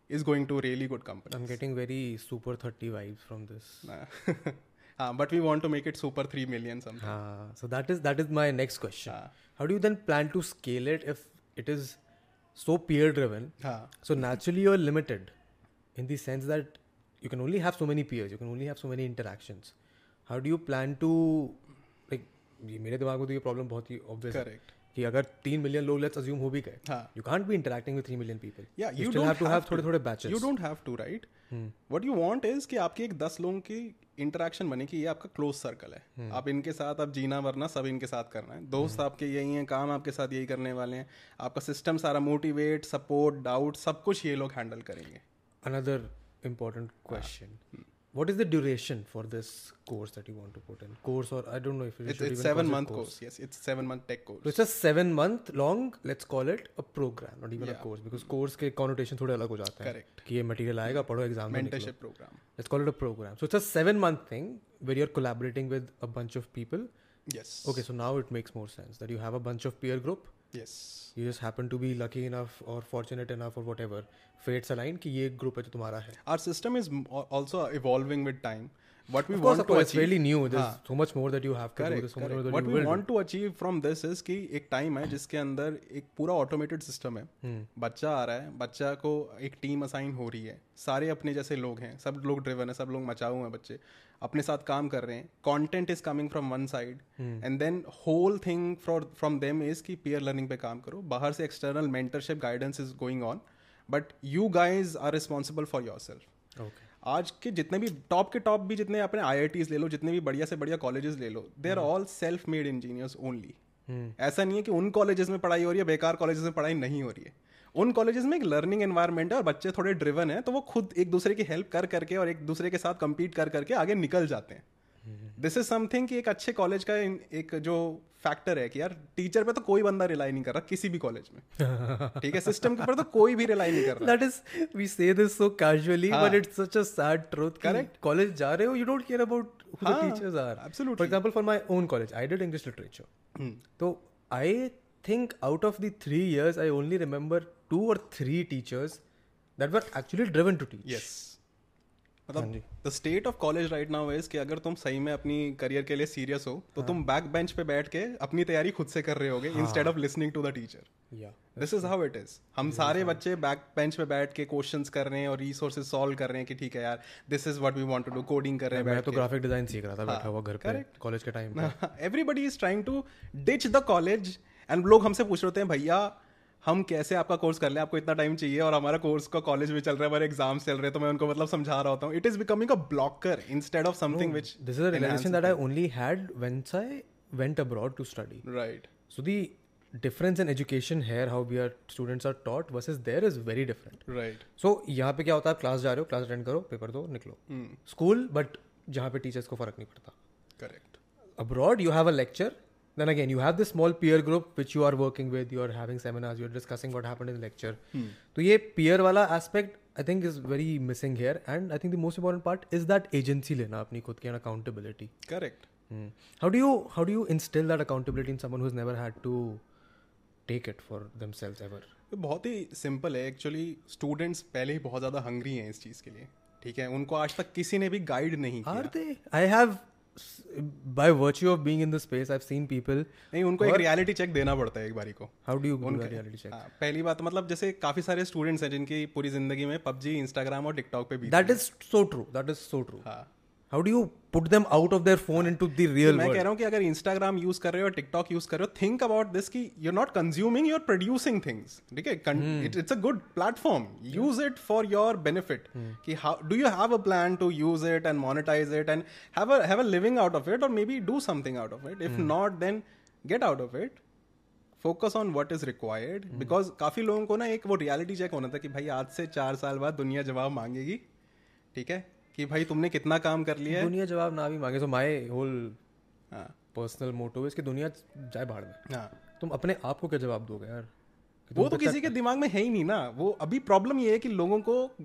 is going to really good company I'm getting very super 30 vibes from this. हाँ but we want to make it super three million something Ah, so that is that is my next question. Ah. How do you then plan to scale it if it is so peer driven? हाँ So naturally you're limited in the sense that you can only have so many peers, you can only have so many interactions. How do you plan to like ये मेरे दिमाग में तो ये problem बहुत ही obvious है correct कि अगर तीन मिलियन लोग लेट्स अज्यूम हो भी गए you can't be interacting with three million people you you still have to have थोड़े थोड़े batches you don't have to right what you want is कि आपकी एक दस लोगों की इंटरेक्शन बने कि ये आपका क्लोज सर्कल है। Hmm. आप इनके साथ आप जीना वरना सब इनके साथ करना है। दोस्त hmm. आपके यही हैं काम आपके साथ यही करने वाले हैं। आपका सिस्टम सारा मोटिवेट सपोर्ट डाउट सब कुछ ये लोग हैंडल करेंगे। Another important question. what is the duration for this course that you want to put in course or i don't know if it It's, should it's even seven call it month course. Yes, it's seven month tech course. So it's a seven month long, let's call it a program, not even a Yeah. course, because course के connotation थोड़े अलग हो जाते हैं Correct. कि ये material आएगा पढ़ो exam में निकलो. Mentorship program. Let's call it a program. So it's a seven month thing where you're collaborating with a bunch of people. Yes. Okay, so now it makes more sense that you have a bunch of peer group. Yes. You just happen to be lucky enough or fortunate enough or whatever fates align कि ये group है जो तुम्हारा है. Our system is m- al- also evolving with time. What we course, want to achieve. fairly new. There's हाँ. so much more that you have to do. Correct, There's so much more correct. that What you we will want to achieve from this is कि एक time है जिसके अंदर एक पूरा automated system है Hmm. बच्चा आ रहा है बच्चा को एक टीम असाइन हो रही है सारे अपने जैसे लोग हैं सब लोग ड्रिवन है सब लोग मचाऊ हैं बच्चे अपने साथ काम कर रहे हैं content is coming from one side and then whole thing from them is कि पीयर लर्निंग पे काम करो बाहर से external mentorship guidance is going on but you guys are responsible for yourself build. आज के जितने भी टॉप के टॉप भी जितने अपने आई ले लो जितने भी बढ़िया से बढ़िया कॉलेजेस ले लो they are all self made engineers only ऐसा नहीं है कि उन कॉलेजेस में पढ़ाई हो रही है बेकार कॉलेजेस में पढ़ाई नहीं हो रही है। उन कॉलेजेस में एक लर्निंग एनवायरनमेंट है और बच्चे थोड़े ड्रिवन है तो वो खुद एक दूसरे की हेल्प कर करके और एक दूसरे के साथ compete कर करके आगे निकल जाते हैं। दिस इज़ समथिंग कि एक अच्छे कॉलेज का एक जो फैक्टर है कि यार टीचर पे तो कोई बंदा रिलाई नहीं कर रहा किसी भी कॉलेज में। ठीक है? सिस्टम के ऊपर तो कोई भी रिलाई नहीं कर रहा। That is we say this so casually but it's such a sad truth correct college जा रहे हो you don't care about who the teachers are for example for my own college I did English literature तो I think out of the 3 years I only remember two और three teachers that were actually driven to teach yes मतलब the state of college right now is कि अगर तुम सही में अपनी career के लिए सीरियस हो तो तुम बैक बेंच पे बैठ के अपनी तैयारी खुद से कर रहे होगे instead of listening to the teacher Yeah. This is how it is हम सारे बच्चे बैक बेंच पे बैठ के क्वेश्चंस कर रहे हैं और रिसोर्सेज सॉल्व कर रहे हैं कि ठीक है यार this is what we want to do coding कर रहे हैं मैं हैं तो ग्राफिक डिज़ाइन सीख रहा था बैठा हुआ घर पे कॉलेज के time everybody is trying to ditch the college and लोग हमसे पूछ रहे होते हैं भैया हम कैसे आपका कोर्स कर लें? आपको इतना टाइम चाहिए और हमारा कोर्स का कॉलेज भी चल रहा है हमारे एग्ज़ाम्स चल रहे हैं तो मैं उनको मतलब समझा रहा होता हूँ। It is becoming a blocker instead of something which is a realization that I only had once I went abroad to study. Right So the difference in education here, how we are students are taught versus there is very different. Right so so, यहाँ पे क्या होता है? आप class जा रहे हो class attend करो पेपर दो निकलो। स्कूल बट जहाँ पे टीचर्स को फ़र्क नहीं पड़ता। Correct abroad you have a lecture then again you have this small peer group which you are working with you are having seminars you're discussing what happened in the lecture तो ये peer वाला aspect I think is very missing here and I think the most important part is that agency लेना अपनी खुद की and accountability correct Hmm. how do you how do you instill that accountability in someone who's never had to take it for themselves ever बहुत ही simple है actually students पहले ही बहुत ज़्यादा हंग्री हैं इस चीज़ के लिए ठीक है उनको आज तक किसी ने भी गाइड नहीं किया they I by virtue of being in the space I seen people नहीं उनको एक रियलिटी चेक देना पड़ता है एक बारी को। How do you go reality check पहली बात तो मतलब जैसे काफ़ी सारे स्टूडेंट्स हैं जिनकी पूरी ज़िंदगी में PUBG इंस्टाग्राम और टिकटॉक पे भी that is so true that is so true हाँ। How do you put them out of their phone into the real मैं कह रहा हूँ कि अगर इंस्टाग्राम यूज़ कर रहे हो टिकटॉक यूज़ कर रहे हो थिंक अबाउट दिस कि you are not consuming you are producing things ठीक है it's a good platform use it for your benefit कि how do you have a plan to use it and monetize it and have a have a living out of it और maybe do something out of it if not then get out of it focus on what is required because काफ़ी लोगों को ना एक वो reality check होना था कि भाई आज से चार साल बाद दुनिया जवाब मांगेगी। ठीक है? कि भाई तुमने कितना काम कर लिया है? दुनिया जवाब ना भी मांगे so my whole हाँ। personal motto is कि दुनिया जाए भाड़ में। हाँ। तुम अपने आप को क्या जवाब दोगे यार? वो तो किसी के दिमाग में है ही नहीं ना। वो अभी प्रॉब्लम ये है कि लोगों को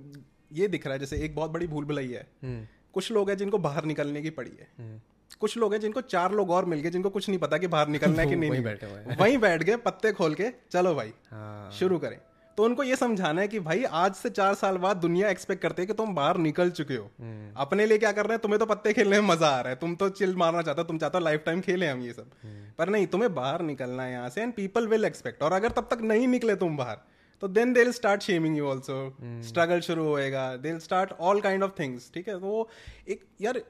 ये दिख रहा है जैसे एक बहुत बड़ी भूल भुलई है। हम्म, कुछ लोग हैं जिनको बाहर निकलने की पड़ी है। कुछ लोग हैं जिनको चार लोग और मिल गए जिनको कुछ नहीं पता कि बाहर निकलना है कि नहीं। वहीं नहीं। बैठे। वहीं बैठ गए पत्ते खोल के चलो भाई हाँ। शुरू करें। तो उनको ये समझाना है कि भाई आज से चार साल बाद दुनिया एक्सपेक्ट करते है कि तुम बाहर निकल चुके हो। हम्म। अपने लिए क्या कर रहे हैं? तुम्हें तो पत्ते खेलने में मज़ा आ रहा है। तुम तो चिल मारना चाहते हो तुम चाहते हो लाइफ टाइम खेले हम ये सब। हम्म। पर नहीं तुम्हें बाहर निकलना है यहाँ से एंड पीपल विल एक्सपेक्ट और अगर तब तक नहीं निकले तुम बाहर तो then they start shaming you also struggle शुरू होएगा। They start all kind of things ठीक है? तो एक यार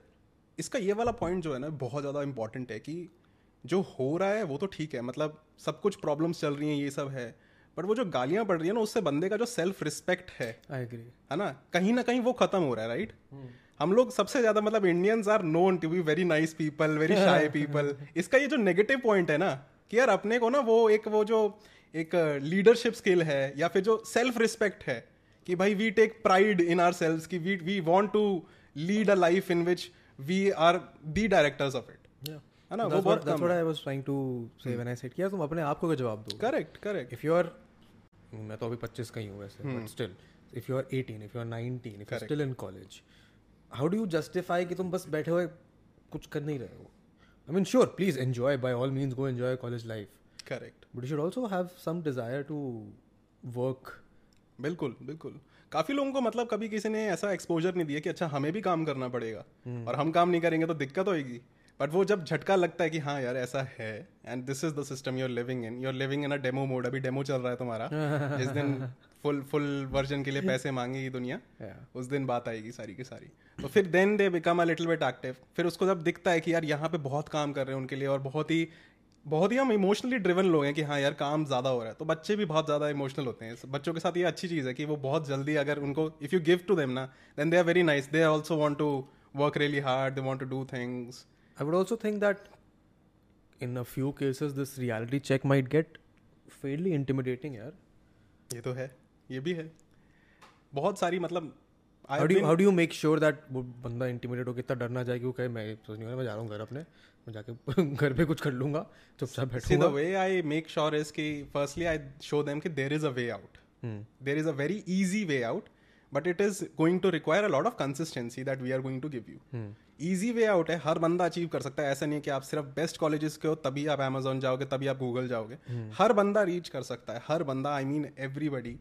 इसका ये वाला पॉइंट जो है ना बहुत ज़्यादा इंपॉर्टेंट है कि जो हो रहा है वो तो ठीक है। मतलब सब कुछ प्रॉब्लम्स चल रही हैं ये सब है। बट वो जो गालियाँ पड़ रही है ना उससे बंदे का जो सेल्फ रिस्पेक्ट है आई एग्री है ना? कहीं ना कहीं वो खत्म हो रहा है राइट हम लोग सबसे ज़्यादा मतलब Indians are known to be very nice people very shy people इसका ये जो नेगेटिव पॉइंट है ना कि यार अपने को ना वो एक वो जो एक लीडरशिप स्किल है या फिर जो सेल्फ रिस्पेक्ट है कि भाई we take pride in ourselves कि we we want to lead a life in which we are the directors of it है ना? वो बहुत that's what I was trying to say when I said कि तुम अपने आप को जवाब दो correct correct if you are मैं तो अभी 25 का ही हूँ वैसे but still if you are 18 if you are 19 if you still in college how do you justify कि तुम बस बैठे हुए कुछ कर नहीं रहे हो? I mean sure please enjoy by all means go enjoy college life correct but you should also have some desire to work बिल्कुल बिल्कुल। काफ़ी लोगों को मतलब कभी किसी ने ऐसा एक्सपोजर नहीं दिया कि अच्छा हमें भी काम करना पड़ेगा। और हम काम नहीं करेंगे तो दिक्कत होगी बट वो जब झटका लगता है कि हाँ यार ऐसा है and this is the system you're living in you're living in a demo mode अभी डेमो चल रहा है तुम्हारा जिस दिन फुल फुल वर्जन के लिए पैसे मांगेगी दुनिया Yeah. उस दिन बात आएगी सारी की सारी. तो फिर then they become a little bit active फिर उसको जब दिखता है कि यार यहाँ पे बहुत काम कर रहे हैं उनके लिए और बहुत ही बहुत ही हम इमोशनली ड्रिवन लोग हैं कि हाँ यार काम ज़्यादा हो रहा है. तो बच्चे भी बहुत ज़्यादा इमोशनल होते हैं. बच्चों के साथ ये अच्छी चीज़ है कि वो बहुत जल्दी अगर उनको if you give to them ना then they are very nice they are also want to work really hard they want to do things I would also think that in a few cases this reality check might get fairly intimidating यार ये तो है. ये भी है. बहुत सारी मतलब how do how do you make sure that वो बंदा इंटीमिडेट हो कितना डरना जाए क्योंकि मैं सोच नहीं मैं जा रहा हूँ घर अपने मैं जाके घर पे कुछ कर लूँगा चुपचाप बैठूँगा. See the way I make sure is कि फर्स्टली आई शो देम कि there is a way out there is a very easy way out but it is going to require a lot of consistency that we are going to give you Easy way out है। हर बंदा achieve कर सकता है। ऐसा नहीं है कि आप सिर्फ़ बेस्ट कॉलेजेस के हो तभी आप Amazon जाओगे तभी आप गूगल जाओगे। हर बंदा रीच कर सकता है। हर बंदा I mean everybody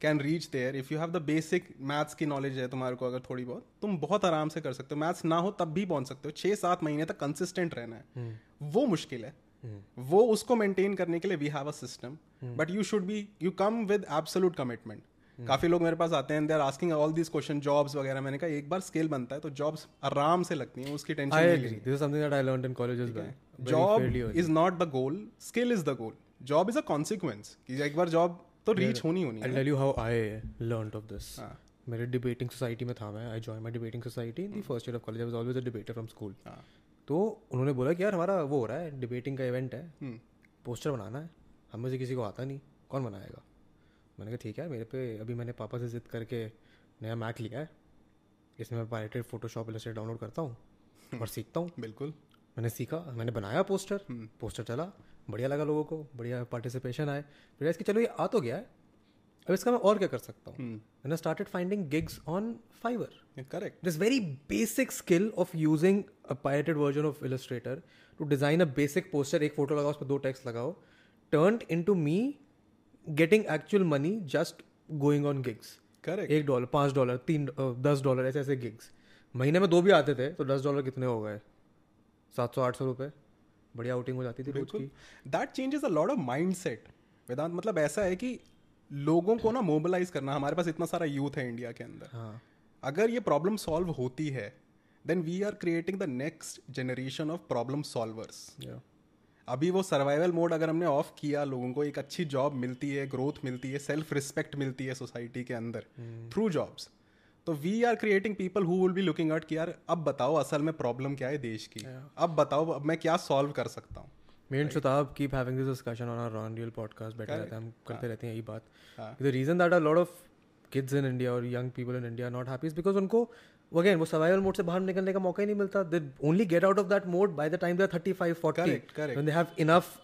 can reach there if you have the basic maths की नॉलेज है तुम्हारे को अगर थोड़ी बहुत तुम बहुत आराम से कर सकते हो। मैथ्स ना हो तब भी पहुँच सकते हो। छः सात महीने तक कंसिस्टेंट रहना है। वो मुश्किल है। वो उसको मेंटेन करने के लिए we have a system but you should be you come with absolute commitment काफ़ी लोग मेरे पास आते हैं they are asking all this question jobs वगैरह। मैंने कहा एक बार स्केल बनता है तो जॉब्स आराम से लगती हैं उसकी टेंशन नहीं लेनी। This is something that I learned in college as job is not the goal skill is the goal job is a consequence कि एक बार जॉब तो रीच होनी होनी I'll है tell you how I learned of this. हाँ। मेरे debating society में था मैं. I join my debating society in the first year of college I was always a debater from school. तो उन्होंने बोला कि यार हमारा वो हो रहा है डिबेटिंग का इवेंट है। पोस्टर बनाना है। हम में से किसी को आता नहीं। कौन बनाएगा? मैंने कहा ठीक है मेरे पे अभी मैंने पापा से जिद करके नया मैक लिया है। इसमें मैं पायरेटेड फोटोशॉप इलस्ट्रेट डाउनलोड करता हूँ और सीखता हूँ। बिल्कुल। मैंने सीखा मैंने बनाया पोस्टर। पोस्टर चला बढ़िया लगा लोगों को बढ़िया पार्टिसिपेशन आए। फिर इसकी चलो ये आ तो गया है अब इसका मैं और क्या कर सकता हूँ? मैंने started finding gigs on Fiverr correct this very basic skill of using a pirated version of Illustrator to design a basic poster एक फ़ोटो लगाओ उस पर दो टेक्स्ट लगाओ। Turn into me getting actual money just going on gigs correct एक dollar पाँच dollar तीन दस डॉलर ऐसे ऐसे गिग्स महीने में दो भी आते थे तो दस डॉलर कितने हो गए? सात सौ आठ सौ रुपये बढ़िया आउटिंग हो जाती थी की। That changes a lot of mindset Vedant. मतलब ऐसा है कि लोगों को ना मोबिलाइज करना हमारे पास इतना सारा यूथ है इंडिया के अंदर। हाँ। अगर ये प्रॉब्लम सॉल्व होती है then we are creating the next generation of problem solvers yeah. अभी वो सर्वाइवल मोड अगर हमने ऑफ़ किया लोगों को एक अच्छी जॉब मिलती है ग्रोथ मिलती है सेल्फ रिस्पेक्ट मिलती है सोसाइटी के अंदर थ्रू जॉब्स तो we are creating people who will be looking out कि यार अब बताओ असल में प्रॉब्लम क्या है देश की? Yeah. अब बताओ अब मैं क्या सॉल्व कर सकता हूँ? मेन and Shutaab keep having this discussion on our Unreal podcast. बैठे रहते हैं हम करते रहते हैं यही बात. हाँ। the reason that a lot of kids in India or young people in India are not happy उनको अगेन वो सर्वाइवल मोड से बाहर निकलने का मौका ही नहीं मिलता. They only get out of that mode by the time they are 35 40 when they have enough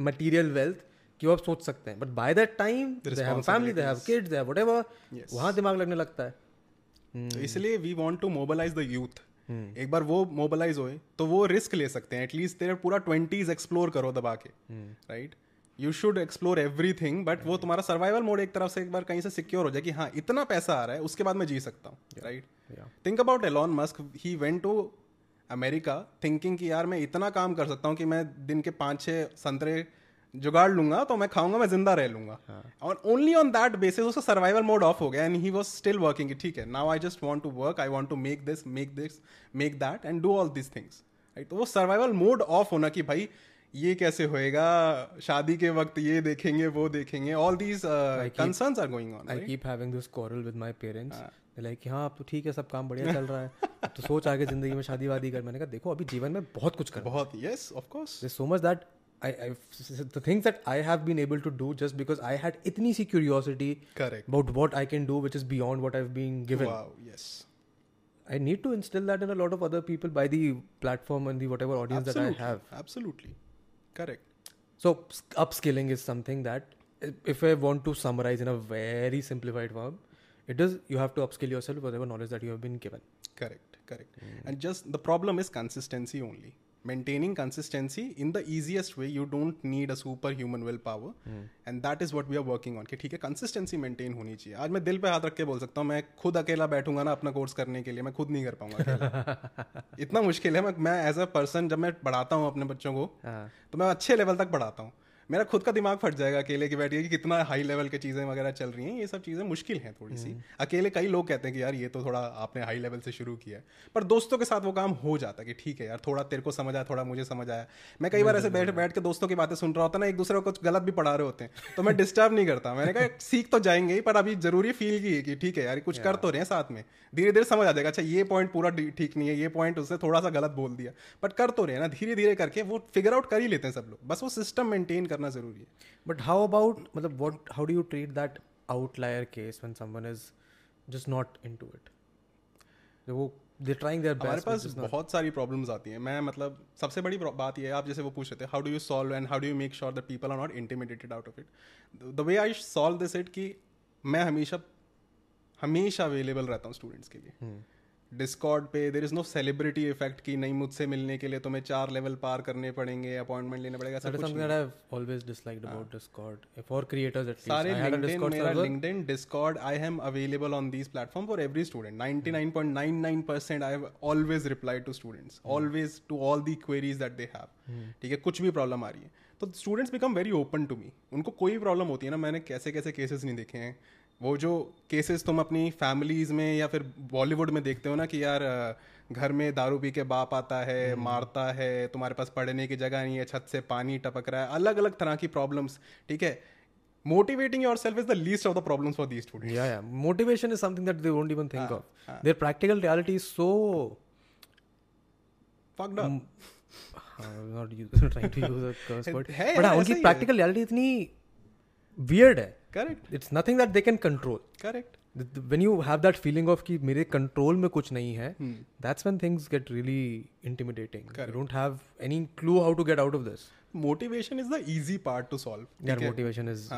material wealth कि वो सोच सकते हैं. But by that time they have family they have kids they have whatever वहाँ दिमाग लगने लगता है. तो hmm. इसलिए we want to mobilise the youth एक बार वो मोबिलाइज होए तो वो रिस्क ले सकते हैं. एटलीस्ट तेरे पूरा 20s एक्सप्लोर करो दबा के. Hmm. Right you should explore everything but वो तुम्हारा सर्वाइवल मोड एक तरफ़ से एक बार कहीं से सिक्योर हो जाए कि हाँ इतना पैसा आ रहा है उसके बाद मैं जी सकता हूँ right think about Elon Musk he went to America thinking कि यार मैं इतना काम कर सकता हूँ कि मैं दिन के पाँच छः संतरे जुगाड़ लूँगा तो मैं खाऊँगा मैं ज़िंदा रह लूँगा। और ओनली ऑन दैट बेसिस उसका सर्वाइवल मोड ऑफ़ हो गया and he was still working ठीक है now I just want to work I want to make this make this make that and do all this things right तो वो survival mode of होना कि भाई ये कैसे होएगा? शादी के वक्त ये देखेंगे वो देखेंगे। All these concern are going on I keep having this quarrel with my parents like हाँ। आप तो ठीक है सब काम बढ़िया चल रहा है. तो सोच आगे ज़िंदगी में शादी कर। मैंने कहा देखो अभी जीवन में बहुत कुछ कर बहुत yes of course this so much that things that I have been able to do just because I had इतनी सी curiosity about what I can do which is beyond what I been given yes I need to instil that in a lot of other people by the platform and the whatever audience that I have absolutely Correct. So upskilling is something that if I want to summarize in a very simplified form, it is you have to upskill yourself whatever knowledge that you have been given. Correct. Correct. Mm. And just the problem is consistency only. Maintaining consistency in the easiest way. You don't need a superhuman willpower. Mm. And that is what we are working on कि ठीक है consistency maintain होनी चाहिए। आज मैं दिल पे हाथ रख के बोल सकता हूँ मैं खुद अकेला बैठूँगा ना अपना कोर्स करने के लिए। मैं खुद नहीं कर पाऊँगा इतना मुश्किल है। मैं मैं एज अ पर्सन जब मैं पढ़ाता हूँ अपने बच्चों को तो मैं अच्छे लेवल तक पढ़ाता हूँ। मेरा खुद का दिमाग फट जाएगा अकेले की बैठिए कि कितना हाई लेवल की चीज़ें वगैरह चल रही हैं ये सब चीज़ें मुश्किल हैं थोड़ी सी हम्म। अकेले कई लोग कहते हैं कि यार ये तो थोड़ा आपने हाई लेवल से शुरू किया है पर दोस्तों के साथ वो काम हो जाता है कि ठीक है यार थोड़ा तेरे को समझ आया थोड़ा मुझे समझ आया। मैं कई बार ऐसे बैठ बैठ के दोस्तों की बातें सुन रहा होता ना एक दूसरे को कुछ गलत भी पढ़ा रहे होते हैं तो मैं डिस्टर्ब नहीं करता। मैंने कहा सीख तो जाएँगे ही पर अभी ज़रूरी फील की है कि ठीक है यार कुछ कर तो रहे हैं साथ में। धीरे धीरे समझ आ जाएगा अच्छा ये पॉइंट पूरा ठीक नहीं है ये पॉइंट उससे थोड़ा सा गलत बोल दिया। बट कर तो रहे हैं ना धीरे धीरे करके वो फिगर आउट कर ही लेते हैं सब लोग। बस वो सिस्टम मेंटेन करना ज़रूरी है But how about, what, how do you treat that outlier case when someone is just not into it? वो दे ट्राइंग देयर हमारे पास बहुत सारी प्रॉब्लम्स आती हैं मैं मतलब सबसे बड़ी बात ये है आप जैसे वो पूछ रहे थे how do you solve and how do you make sure that people are not intimidated out of it the way I solve this it कि मैं हमेशा हमेशा अवेलेबल रहता हूँ स्टूडेंट्स के लिए hmm. डिस्कॉर्ड पे there is no celebrity effect की नहीं मुझसे मिलने के लिए तुम्हें चार लेवल पार करने पड़ेंगे अपॉइंटमेंट लेना पड़ेगा सब कुछ I have always disliked about Discord for creators at least I had a Discord server LinkedIn Discord I am available on this platform for every student 99.99% I have always replied to students always to all the queries that they have ठीक है कुछ भी problem आ रही है। तो students become very open to me उनको कोई प्रॉब्लम होती है ना मैंने कैसे कैसे केसेस नहीं देखे हैं। वो जो केसेस तुम अपनी फैमिलीज़ में या फिर बॉलीवुड में देखते हो ना कि यार घर में दारू पी के बाप आता है मारता है तुम्हारे पास पढ़ने की जगह नहीं है छत से पानी टपक रहा है अलग अलग तरह की प्रॉब्लम्स ठीक है? Motivating yourself is the least of the problem for the student motivation is something that they won't even think of their practical reality is so fucked up not trying to use a curse but उनकी practical reality इतनी weird है। Correct it's nothing that they can control correct when you have that feeling of कि मेरे कंट्रोल में कुछ नहीं है that's when things get really intimidating Correct. you don't have any clue how to get out of this motivation is the easy part to solve यार motivation is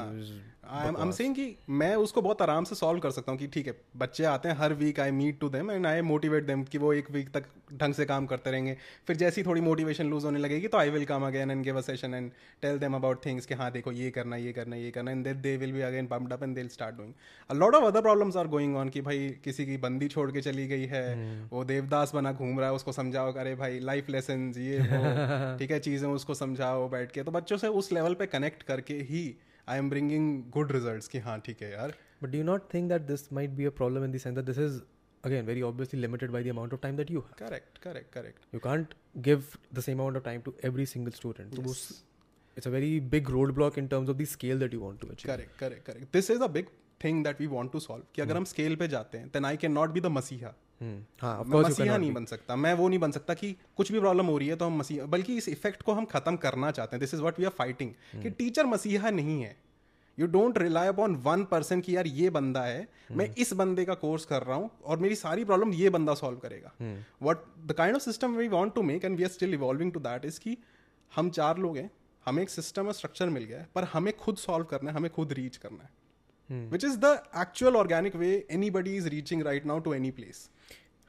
I am saying कि मैं उसको बहुत आराम से सॉल्व कर सकता हूँ कि ठीक है बच्चे आते हैं हर week I meet to them and I motivate them कि वो एक वीक तक ढंग से काम करते रहेंगे। फिर जैसी थोड़ी मोटिवेशन लूज होने लगेगी तो I will come again and give a session and tell them about things कि हाँ देखो ये करना ये करना ये करना and they will be again pumped up and they start doing a lot of other problems are going on कि भाई किसी की बंदी छोड़ के चली गई है hmm. वो देवदास बना घूम रहा है उसको समझाओ अरे भाई लाइफ लेसन ये ठीक है चीज़ें उसको समझाओ बैठ के। तो बच्चों से उस लेवल पे कनेक्ट करके ही I am bringing good result कि हाँ ठीक है यार। But do not think that this might be a problem in dens that this is again very obviously limited by the amount of time that you correct correct correct you can't give the same amount of time to every single student it's a very big roadblock in terms of the scale that you want to achieve correct correct correct this is a thing that we want to solve कि अगर हम scale पे जाते हैं then I cannot be the मसीहा। हाँ, मैं मसीहा नहीं बन सकता। मैं वो नहीं बन सकता कि कुछ भी प्रॉब्लम हो रही है तो हम मसीहा बल्कि इस इफ़ेक्ट को हम खत्म करना चाहते हैं। This is what we are fighting कि टीचर मसीहा नहीं है। You don't rely upon one person की यार ये बंदा है। मैं इस बंदे का कोर्स कर रहा हूँ और मेरी सारी प्रॉब्लम ये बंदा सॉल्व करेगा। What the kind of system we want to make and we are still evolving to that is कि हम चार लोग हैं। हमें एक सिस्टम और स्ट्रक्चर मिल गया है पर हमें खुद सॉल्व करना है हमें खुद रीच करना है। Which is the actual organic way anybody is reaching right now to any place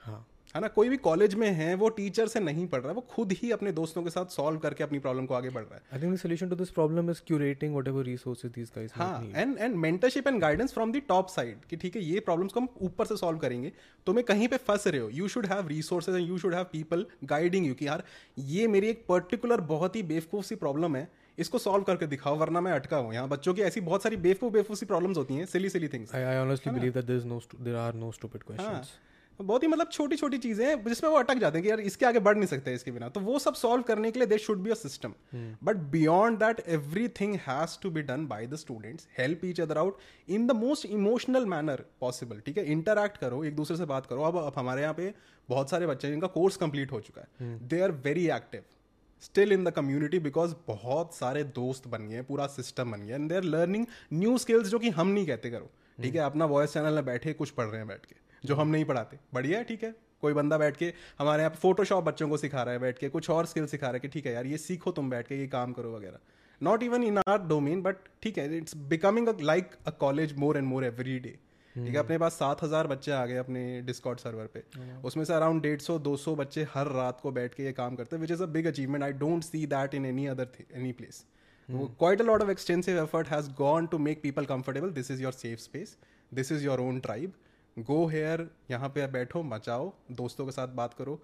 हाँ। है ना? कोई भी कॉलेज में है वो टीचर से नहीं पढ़ रहा है वो खुद ही अपने दोस्तों के साथ सॉल्व करके अपनी प्रॉब्लम को आगे बढ़ रहा है। I think the solution to this problem is curating whatever resources these guys हाँ and and mentorship and guidance from the top side कि ठीक है ये प्रॉब्लम्स को हम ऊपर से सॉल्व करेंगे तो मैं कहीं पे फंस रहे हो। You should have resources and you should have people guiding you कि यार ये मेरी एक पर्टिकुलर बहुत ही बेवकूफ़ सी प्रॉब्लम है इसको सॉल्व करके दिखाओ वरना मैं अटका हूँ। यहाँ बच्चों की ऐसी बहुत सारी बेफू बेफू सी प्रॉब्लम्स होती हैं silly silly things honestly believe that there is no stu- there are no stupid questions. बहुत ही मतलब छोटी छोटी चीज़ें हैं जिसमें वो अटक जाते हैं कि यार इसके आगे बढ़ नहीं सकते इसके बिना। तो वो सब सॉल्व करने के लिए there should be a system but beyond that everything has to be done by the students help each other out in the most emotional manner possible ठीक है? इंटरैक्ट करो एक दूसरे से बात करो। अब अब हमारे यहाँ पे बहुत सारे बच्चे हैं जिनका कोर्स कंप्लीट हो चुका है। They are very active still in the community because बहुत सारे दोस्त बन गए पूरा सिस्टम बन गया and they are learning new skills जो कि हम नहीं कहते करो। ठीक है? अपना वॉइस चैनल में बैठे कुछ पढ़ रहे हैं बैठ के। जो हम नहीं पढ़ाते। बढ़िया है ठीक है। कोई बंदा बैठ के हमारे यहाँ फोटोशॉप बच्चों को सिखा रहा है बैठ के कुछ और स्किल सिखा रहा है कि ठीक है यार ये सीखो तुम बैठ के ये काम करो वगैरह। Not even in our domain but ठीक है it's becoming like a college more and more every day ठीक है अपने पास सात हज़ार बच्चे आ गए अपने डिस्कॉर्ड सर्वर पे। उसमें से अराउंड डेढ़ सौ दो सौ बच्चे हर रात को बैठ के ये काम करते हैं which is a big achievement I don't see that in any other any place quite a lot of extensive effort has gone to make people comfortable this is your safe space this is your own tribe go here यहाँ पे बैठो मचाओ दोस्तों के साथ बात करो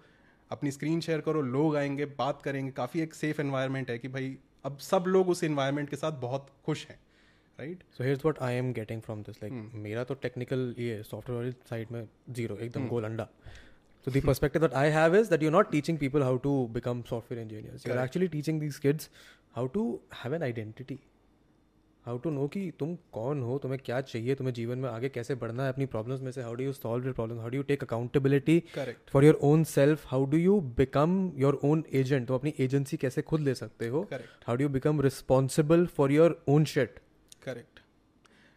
अपनी screen share करो लोग आएँगे बात करेंगे काफ़ी एक सेफ़ एनवायरनमेंट है कि भाई अब सब लोग उस एनवायरनमेंट के साथ बहुत खुश हैं right so here what I am getting from this like मेरा तो टेक्निकल ये सॉफ्टवेयर साइड में ज़ीरो एकदम गोल अंडा so the perspective that I have is that you not teaching people how to become software engineers you are actually teaching these kids how to have an identity How to know कि तुम कौन हो? तुम्हें क्या चाहिए? तुम्हें जीवन में आगे कैसे बढ़ना है? अपनी प्रॉब्लम्स में से how do you solve your problem how do you take accountability correct for your own self how do you become your own agent तो अपनी एजेंसी कैसे खुद ले सकते हो? Correct how do you become responsible for your own shit correct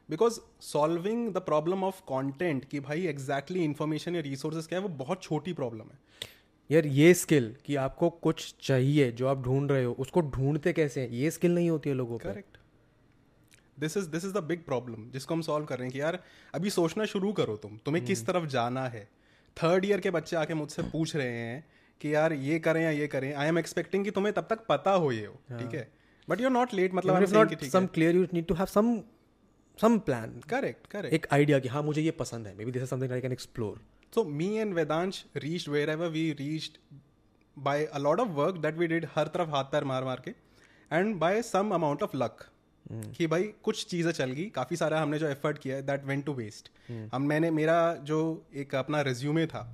because solving the problem of content कि भाई exactly information या रिसोर्सेज क्या है वो बहुत छोटी प्रॉब्लम है। यार ये स्किल कि आपको कुछ चाहिए जो आप ढूंढ रहे हो उसको ढूंढते कैसे हैं? ये स्किल नहीं होती है लोगों को correct this is this is the big problem जिसको हम सॉल्व कर रहे हैं कि यार अभी सोचना शुरू करो तुम तुम्हें किस तरफ़ जाना है? थर्ड ईयर के बच्चे आके मुझसे पूछ रहे हैं कि यार ये करें या ये करें आई एम एक्सपेक्टिंग कि तुम्हें तब तक पता हो ये हो ठीक है? बट यू नॉट लेट मतलब some clear you need to have some some plan correct correct एक आइडिया कि हाँ मुझे ये पसंद है maybe this is something I can explore So me and Vedansh reached wherever we reached by a lot of work that we did हर तरफ़ हाथ पैर मार मार के and by some amount of luck. कि भाई कुछ चीज़ें चल गई काफ़ी सारा हमने जो एफर्ट किया है दैट वेंट टू वेस्ट हम मैंने मेरा जो एक अपना रिज्यूमे था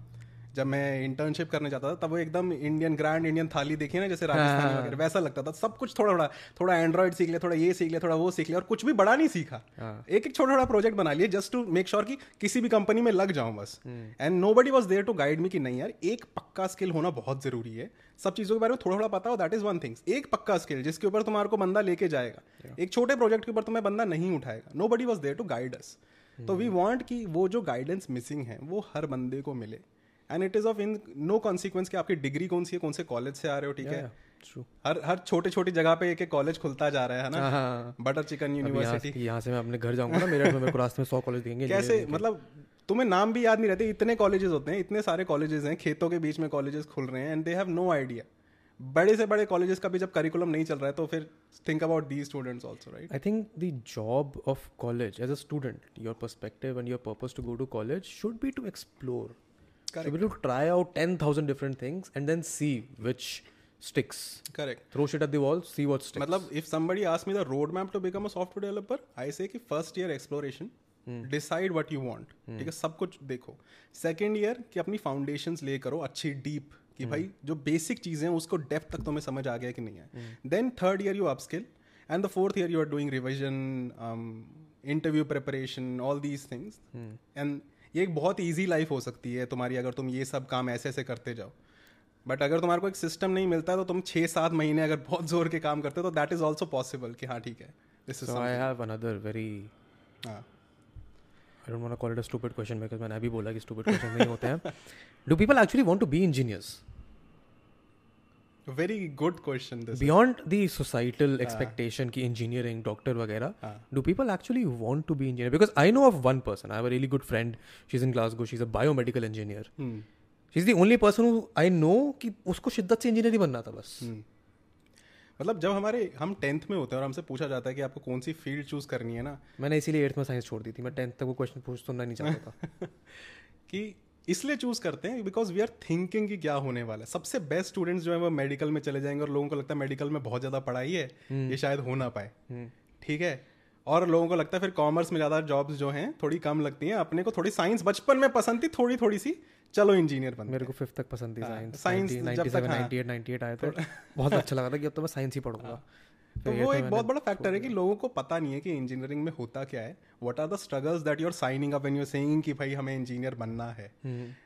जब मैं इंटर्नशिप करने जाता था तब वो एकदम इंडियन ग्रैंड इंडियन थाली देखी ना जैसे राजस्थानी वगैरह वैसा लगता था। सब कुछ थोड़ा थोड़ा थोड़ा एंड्रॉइड सीख लिया थोड़ा ये सीख लिया थोड़ा वो सीख लिया और कुछ भी बड़ा नहीं सीखा। एक एक छोटा छोटा प्रोजेक्ट बना लिया जस्ट टू मेक श्योर कि किसी भी कंपनी में लग जाऊँ बस। And nobody was there to guide me कि नहीं यार एक पक्का स्किल होना बहुत ज़रूरी है। सब चीज़ों के बारे में थोड़ा थोड़ा पता हो दैट इज़ वन थिंग्स एक पक्का स्किल जिसके ऊपर तुम्हारे को बंदा लेके जाएगा। एक छोटे प्रोजेक्ट के ऊपर तुम्हें बंदा नहीं उठाएगा। Nobody was there to guide us तो वी वॉन्ट कि वो जो गाइडेंस मिसिंग है वो हर बंदे को मिले। And it is of in no consequence कि आपकी डिग्री कौन सी है कौन से कॉलेज से आ रहे हो ठीक है? ट्रू हर हर छोटे छोटी जगह पे एक एक कॉलेज खुलता जा रहा है ना? बटर चिकन यूनिवर्सिटी यहाँ से मैं अपने घर जाऊँगा ना मेरे मेरे को रास्ते में सौ कॉलेज देंगे कैसे? मतलब तुम्हें नाम भी याद नहीं रहते इतने कॉलेजेस होते हैं इतने सारे कॉलेजेस हैं खेतों के बीच में कॉलेजेस खुल रहे हैं and they have no idea बड़े से बड़े कॉलेजेस का भी जब करिकुलम नहीं चल रहा है तो फिर think about the students also right I think the job of college as a student, and your and to go to college should be to be to explore. Should be to try out 10,000 different things and then see which sticks. Correct Throw shit at the wall, see what sticks. मतलब if somebody asks me the roadmap to become a software developer I say कि first year exploration decide what you want ठीक है सब कुछ देखो second year कि अपनी foundations ले करो अच्छी डीप कि भाई जो बेसिक चीज़ें हैं उसको डेप्थ तक तुम्हें समझ आ गया कि नहीं है then third year you upskill and the fourth year you are doing revision interview preparation all these things and ये एक बहुत ईजी लाइफ हो सकती है तुम्हारी अगर तुम ये सब काम ऐसे ऐसे करते जाओ बट अगर तुम्हारे को एक सिस्टम नहीं मिलता तो तुम छः सात महीने अगर बहुत ज़ोर के काम करते हो तो दैट इज़ ऑल्सो पॉसिबल कि हाँ ठीक है दिस इज़ हाँ मैंने अभी बोला कि stupid क्वेश्चन नहीं होते हैं. Do people actually want to be engineers? Very good question beyond the societal expectation की इंजीनियरिंग डॉक्टर वगैरह do people actually want to be engineer because I know of one person I really good friend she in class go she is a biomedical engineer she the only person I know कि उसको शिद्दत से engineer ही बनना था बस। hmm. मतलब जब हमारे हम टेंथ में होते हैं और हमसे पूछा जाता है कि आपको कौन सी फ़ील्ड चूज़ करनी है ना? मैंने इसीलिए एट्थ में साइंस छोड़ दी थी मैं टेंथ तक वो क्वेश्चन पूछ तो नहीं चाहता था। कि इसलिए चूज़ करते हैं बिकॉज़ वी आर थिंकिंग कि क्या होने वाला है। सबसे बेस्ट स्टूडेंट्स जो है वो मेडिकल में चले जाएँगे और लोगों को लगता है मेडिकल में बहुत ज़्यादा पढ़ाई है हम्म। ये शायद हो ना पाए। ठीक है? और लोगों को लगता है फिर कॉमर्स में ज़्यादा जॉब्स जो हैं थोड़ी कम लगती हैं। अपने को थोड़ी साइंस बचपन में पसंद थी थोड़ी थोड़ी सी चलो इंजीनियर बन मेरे को फिफ्थ तक पसंद थी हाँ, साइंस साइंस जब तक, हाँ। 97 98 98 आए थे बहुत अच्छा लगा था कि अब तो मैं साइंस ही पढ़ूँगा। तो वो एक बहुत बड़ा फैक्टर है कि लोगों को पता नहीं है कि इंजीनियरिंग में होता क्या है। What are the struggles that you are signing up and you're saying कि भाई हमें इंजीनियर बनना है?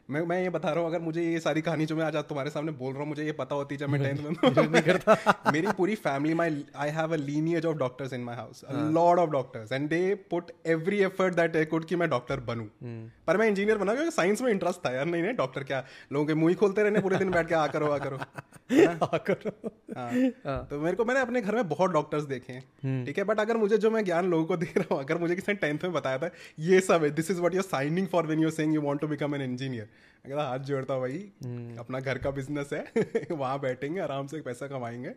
मैं मैं ये बता रहा हूँ अगर मुझे ये सारी कहानी जो मैं आज तुम्हारे सामने बोल रहा हूँ मुझे ये पता होती जब मैं टेंथ में नहीं करता। मेरी पूरी family my I have a lineage of doctors in my house lord of doctors and they put every effort that I could कि मैं डॉक्टर बनूं। पर मैं इंजीनियर बना क्योंकि साइंस में इंटरेस्ट था यार। नहीं नहीं डॉक्टर क्या? लोगों के मुँह ही खोलते रहने पूरे दिन बैठ के आ करो आ करो। हाँ, करो। हाँ। तो मेरे को मैंने अपने घर में बहुत डॉक्टर्स देखे हैं। ठीक है? बट अगर मुझे जो मैं ज्ञान लोगों को दे रहा हूँ अगर मुझे किसी ने टेंथ में बताया था ये सब है this is what you're signing for when you're saying you want to become an engineer मैं कहता हाथ जोड़ता भाई। अपना घर का बिज़नेस है। वहाँ बैठेंगे आराम से पैसा कमाएँगे।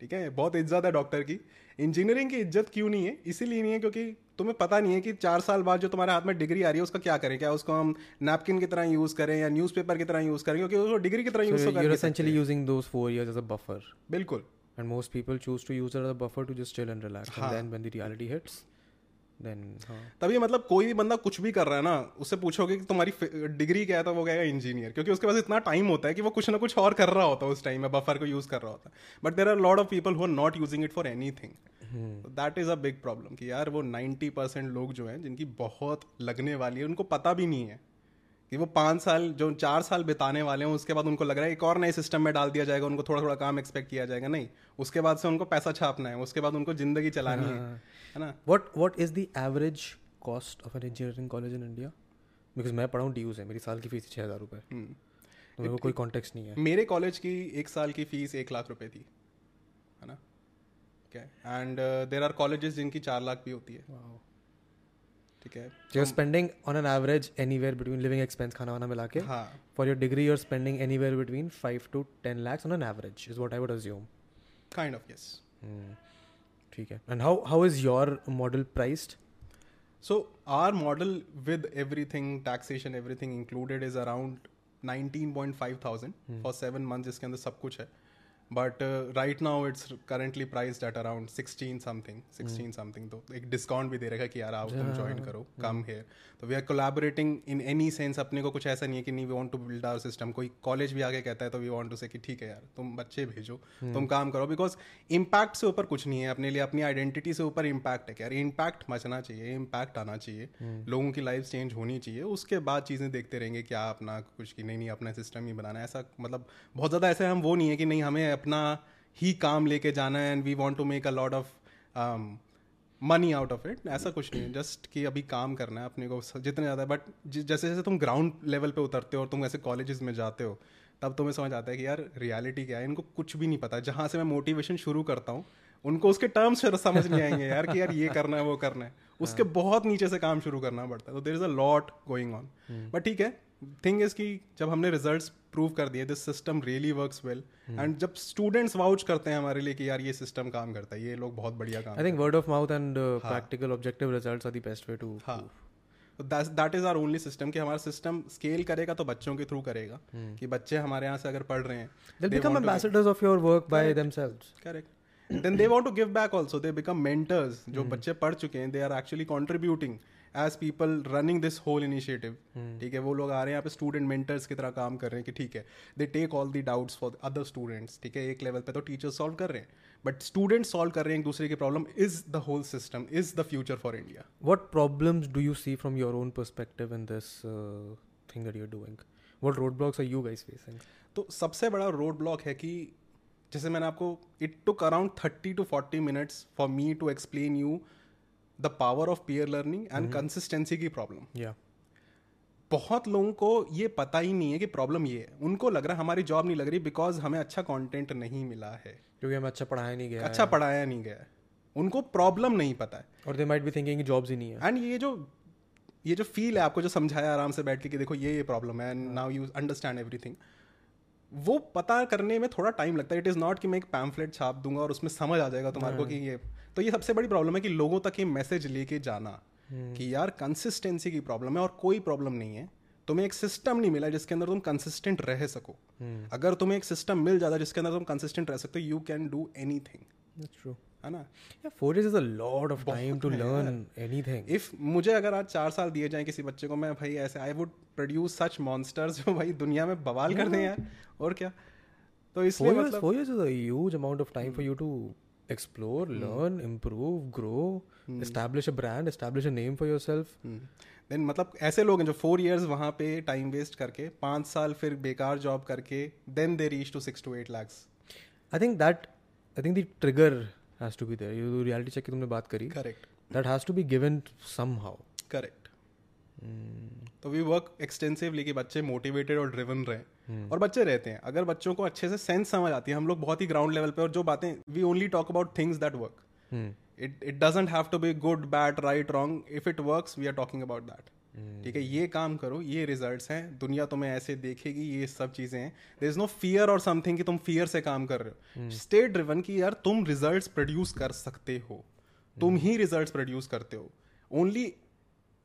ठीक है? बहुत इज़्ज़त है डॉक्टर की। इंजीनियरिंग की इज़्ज़त क्यों नहीं है? इसीलिए नहीं है क्योंकि तुम्हें पता नहीं है कि चार साल बाद जो तुम्हारे हाथ में डिग्री आ रही है उसका क्या करें? क्या उसको हम नैपकिन की तरह यूज़ करें या न्यूज़पेपर की तरह यूज़ करें? क्योंकि उसको डिग्री की तरह यूज़ so कर essentially using those four years as a buffer. बिल्कुल। And most people choose to use it as a buffer to just chill and relax. And then when the reality then हाँ। तभी मतलब कोई भी बंदा कुछ भी कर रहा है ना उससे पूछोगे कि तुम्हारी डिग्री क्या है तो वो कहेगा इंजीनियर क्योंकि उसके पास इतना टाइम होता है कि वो कुछ ना कुछ और कर रहा होता है उस टाइम में बफर को यूज़ कर रहा होता है। But there are lot of people who are not using it for anything that is a big problem कि यार वो नाइन्टी परसेंट लोग जो हैं जिनकी बहुत लगने वाली है उनको पता भी नहीं है। कि वो पाँच साल जो चार साल बिताने वाले हैं उसके बाद उनको लग रहा है एक और नए सिस्टम में डाल दिया जाएगा उनको थोड़ा थोड़ा काम एक्सपेक्ट किया जाएगा। नहीं उसके बाद से उनको पैसा छापना है उसके बाद उनको ज़िंदगी चलानी है है। ना? What what is the average cost of an engineering college in India? Because मैं पढ़ा हूँ DUs है मेरी साल की फ़ीस छः हज़ार रुपये हम्म। तो मेरे को कोई कॉन्टेक्स्ट नहीं है। मेरे कॉलेज की एक साल की फ़ीस एक लाख रुपये थी है ना? क्या एंड देर आर कॉलेजेस जिनकी चार लाख भी होती है। ठीक है? You spending on an average anywhere between living expense खाना वाना मिला के for your degree you spending anywhere between five to ten lakhs on an average is what I would assume kind of yes ठीक है। And how how is your model priced so our model with everything taxation everything included is around nineteen point five thousand for seven month जिसके अंदर सब कुछ है। But right now it's currently priced at around 16 something 16 something तो एक discount भी दे रखा कि यार आओ तुम ज्वाइन करो कम हेयर तो we are collaborating in any sense अपने को कुछ ऐसा नहीं है कि नहीं we want to build our system कोई कॉलेज भी आगे कहता है तो वी वांट टू से कि ठीक है यार तुम बच्चे भेजो तुम काम करो. बिकॉज़ इम्पैक्ट से ऊपर कुछ नहीं है अपने लिए अपनी आइडेंटिटी से ऊपर इम्पैक्ट है. कि यार इम्पैक्ट मचना चाहिए इम्पैक्ट आना चाहिए. लोगों की लाइफ चेंज होनी चाहिए. उसके बाद चीज़ें देखते रहेंगे क्या अपना कुछ की नहीं नहीं अपना सिस्टम ही बनाना ऐसा मतलब बहुत ज़्यादा ऐसे हम वो नहीं है कि नहीं हमें अपना ही काम लेके जाना है and we want to make a lot of money out of it ऐसा कुछ नहीं है जस्ट कि अभी काम करना है अपने को जितने ज़्यादा बट जैसे जैसे तुम ग्राउंड लेवल पे उतरते हो और तुम ऐसे कॉलेजेस में जाते हो तब तुम्हें समझ आता है कि यार रियलिटी क्या है? इनको कुछ भी नहीं पता। जहाँ से मैं मोटिवेशन शुरू करता हूँ उनको उसके टर्म्स समझ नहीं आएँगे यार कि यार ये करना है वो करना है। उसके बहुत नीचे से काम शुरू करना पड़ता है। तो there is a lot going on but ठीक है थिंग इज़ कि जब हमने रिजल्ट्स प्रूव कर दिए this system really works well and जब स्टूडेंट्स वाउच करते हैं हमारे लिए कि यार ये सिस्टम काम करता है ये लोग बहुत बढ़िया काम I think word of mouth and uh, practical objective results are the best way to हाँ। That is our only system कि हमारा सिस्टम स्केल करेगा तो बच्चों के थ्रू करेगा कि बच्चे हमारे यहाँ से अगर पढ़ रहे हैं they'll become ambassadors of your work by themselves. Correct then they want to give back also they become mentors जो बच्चे पढ़ चुके हैं they are actually contributing as people running this whole initiative ठीक है वो लोग आ रहे हैं यहाँ पे स्टूडेंट मेंटर्स की तरह काम कर रहे हैं कि ठीक है they take all the doubts for other students ठीक है एक लेवल पे तो टीचर्स सॉल्व कर रहे हैं बट स्टूडेंट्स सॉल्व कर रहे हैं एक दूसरे की problem is the whole system is the future for India what problems do you see from your own perspective in this uh, thing that you're doing? What roadblocks are you guys facing? तो सबसे बड़ा road block है कि जैसे मैंने आपको it took around thirty to forty minutes for me to explain you the power of peer learning and consistency की problem yeah. बहुत लोगों को ये पता ही नहीं है कि प्रॉब्लम ये है। उनको लग रहा है हमारी जॉब नहीं लग रही बिकॉज़ हमें अच्छा कंटेंट नहीं मिला है। क्योंकि हमें अच्छा पढ़ाया नहीं गया अच्छा पढ़ाया नहीं गया उनको प्रॉब्लम नहीं पता है। है और they might be thinking jobs ही नहीं है। एंड ये जो ये जो फील है आपको जो समझाया आराम से बैठ के कि देखो ये ये प्रॉब्लम है and now you understand everything वो पता करने में थोड़ा टाइम लगता है। इट इज़ नॉट कि मैं एक पैम्फलेट छाप दूँगा और उसमें समझ आ जाएगा तुम्हारे को कि ये। तो ये सबसे बड़ी प्रॉब्लम है कि लोगों तक ये मैसेज लेके जाना कि यार कंसिस्टेंसी की प्रॉब्लम है और कोई प्रॉब्लम नहीं है। तुम्हें एक सिस्टम नहीं मिला जिसके अंदर तुम कंसिस्टेंट रह सको। अगर तुम्हें एक सिस्टम मिल जाता जिसके अंदर तुम कंसिस्टेंट रह सकते हो यू कैन डू एनी मुझे अगर आज चार साल दिए जाए किसी बच्चे को मैं भाई ऐसे I would produce such monsters जो भाई दुनिया में बवाल कर दें यार। और क्या? तो इसलिए मतलब amount of time for you to explore learn improve grow establish a brand establish a name for your then मतलब ऐसे लोग हैं जो फोर ईयर्स वहाँ पे टाइम वेस्ट करके पाँच साल फिर बेकार जॉब करके then they reach to six to eight lakhs I think that I think the trigger has to be there. You reality check की तुमने बात करी. Correct That has to be given somehow. Correct तो we work extensively कि बच्चे motivated और driven रहे। और बच्चे रहते हैं। अगर बच्चों को अच्छे से सेंस समझ आती है हम लोग बहुत ही ग्राउंड लेवल पे और जो बातें we only talk about things that work Hmm. It it doesn't have to be good bad right wrong if it works we are talking about that ठीक है ये काम करो ये रिजल्ट्स हैं दुनिया तुम्हें ऐसे देखेगी ये सब चीज़ें हैं। देर इज़ नो फियर और समथिंग कि तुम फियर से काम कर रहे हो। स्टे ड्रिवन कि यार तुम रिजल्ट्स प्रोड्यूस कर सकते हो। तुम ही रिजल्ट्स प्रोड्यूस करते हो। ओनली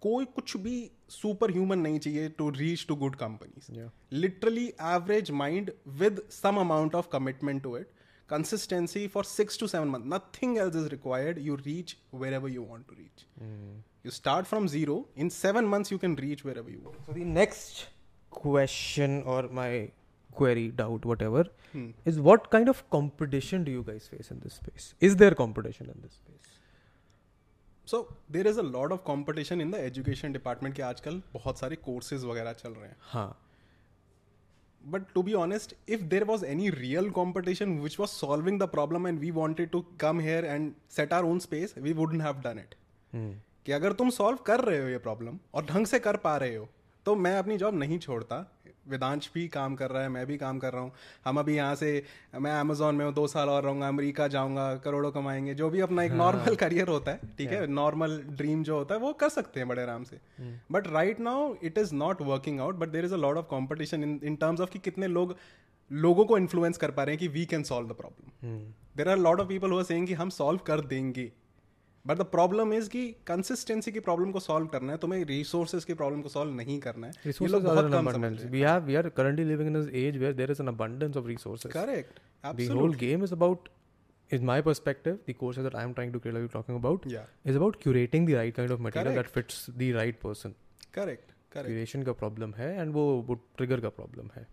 कोई कुछ भी सुपर ह्यूमन नहीं चाहिए to reach to good companies literally average mind with some amount of commitment to to it consistency for six to seven months nothing else is required you reach wherever you want to reach Mm. you start from zero in seven months you can reach wherever you want So the next question or my query, doubt, whatever, hmm. is what kind of competition do you guys face in this space? Is there competition in this space? so there is a lot of competition in the education department के आजकल बहुत सारे courses वगैरह चल रहे हैं हाँ but to be honest if there was any real competition which was solving the problem and we wanted to come here and set our own space we would have done it कि अगर तुम solve कर रहे हो ये problem और ढंग से कर पा रहे हो तो मैं अपनी जॉब नहीं छोड़ता। वेदांश भी काम कर रहा है मैं भी काम कर रहा हूँ। हम अभी यहाँ से मैं अमेजोन में हूँ दो साल और रहूँगा अमेरिका जाऊँगा करोड़ों कमाएँगे जो भी अपना एक नॉर्मल करियर होता है ठीक है? नॉर्मल ड्रीम जो होता है वो कर सकते हैं बड़े आराम से। But right now it is not working out but there is a lot of competition in in terms of कि कितने लोग लोगों को इन्फ्लुएंस कर पा रहे हैं कि we can solve the problem there are lot of people who are saying कि हम सॉल्व कर देंगे। बट द प्रॉब्लम इज़ कि कंसिस्टेंसी की प्रॉब्लम को सॉल्व करना है तुम्हें रिसोर्सेज की प्रॉब्लम को सॉल्व नहीं करना है ये Resources लोग बहुत कम have we are currently living in this age where there is an abundance of resources. Correct The whole game is about, in my perspective, the courses that I am trying to create, like you're talking about, या is about curating the right kind of material Correct. that fits the right person. Correct correct Curation का problem है and वो वो trigger का problem है.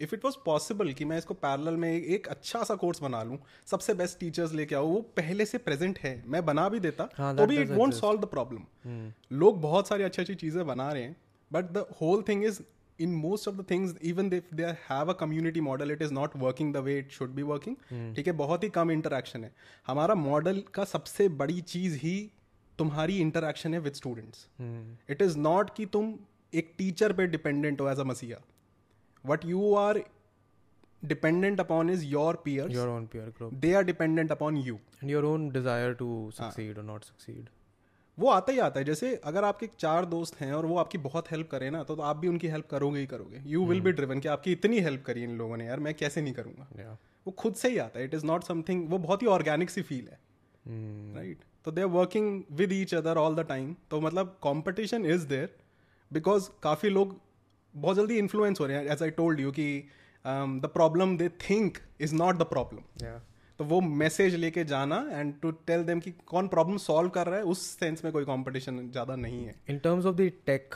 If it was possible कि मैं इसको पैरल में एक, अच्छा सा कोर्स बना लूँ सबसे बेस्ट टीचर्स लेके आओ वो पहले से प्रेजेंट है मैं बना भी देता हाँ, तो भी इट exist. सॉल्व द प्रॉब्लम लोग बहुत सारी अच्छी अच्छी चीज़ें बना रहे हैं but the whole thing is in most of the things even they they have a community model it is not working the way it should be working ठीक है बहुत ही कम इंटरेक्शन है. हमारा मॉडल का सबसे बड़ी चीज़ ही तुम्हारी इंटरेक्शन है with students it is not कि तुम एक टीचर पे डिपेंडेंट हो एज अ मसीहा. What you are dependent upon is your peers. Your own peer group. They are dependent upon you. And your own desire to succeed or not succeed. वो आता ही आता है। जैसे अगर आपके चार दोस्त हैं और वो आपकी बहुत हेल्प करें ना तो, तो आप भी उनकी हेल्प करोगे ही करोगे। यू विल बी ड्रिवन कि आपकी इतनी हेल्प करी इन लोगों ने यार मैं कैसे नहीं करूँगा? Yeah. वो खुद से ही आता है। इट इज़ नॉट समथिंग वो बहुत ही ऑर्गेनिक सी फील है। Hmm. राइट तो they are working with each other all the time तो मतलब कॉम्पिटिशन इज़ देयर बिकॉज़ काफ़ी लोग बहुत जल्दी इन्फ्लुएंस हो रहे हैं एज आई टोल्ड यू कि the problem they think is not the problem तो वो मैसेज लेके जाना एंड टू टेल देम कि कौन प्रॉब्लम सॉल्व कर रहा है उस सेंस में कोई कंपटीशन ज़्यादा नहीं है। In terms of the take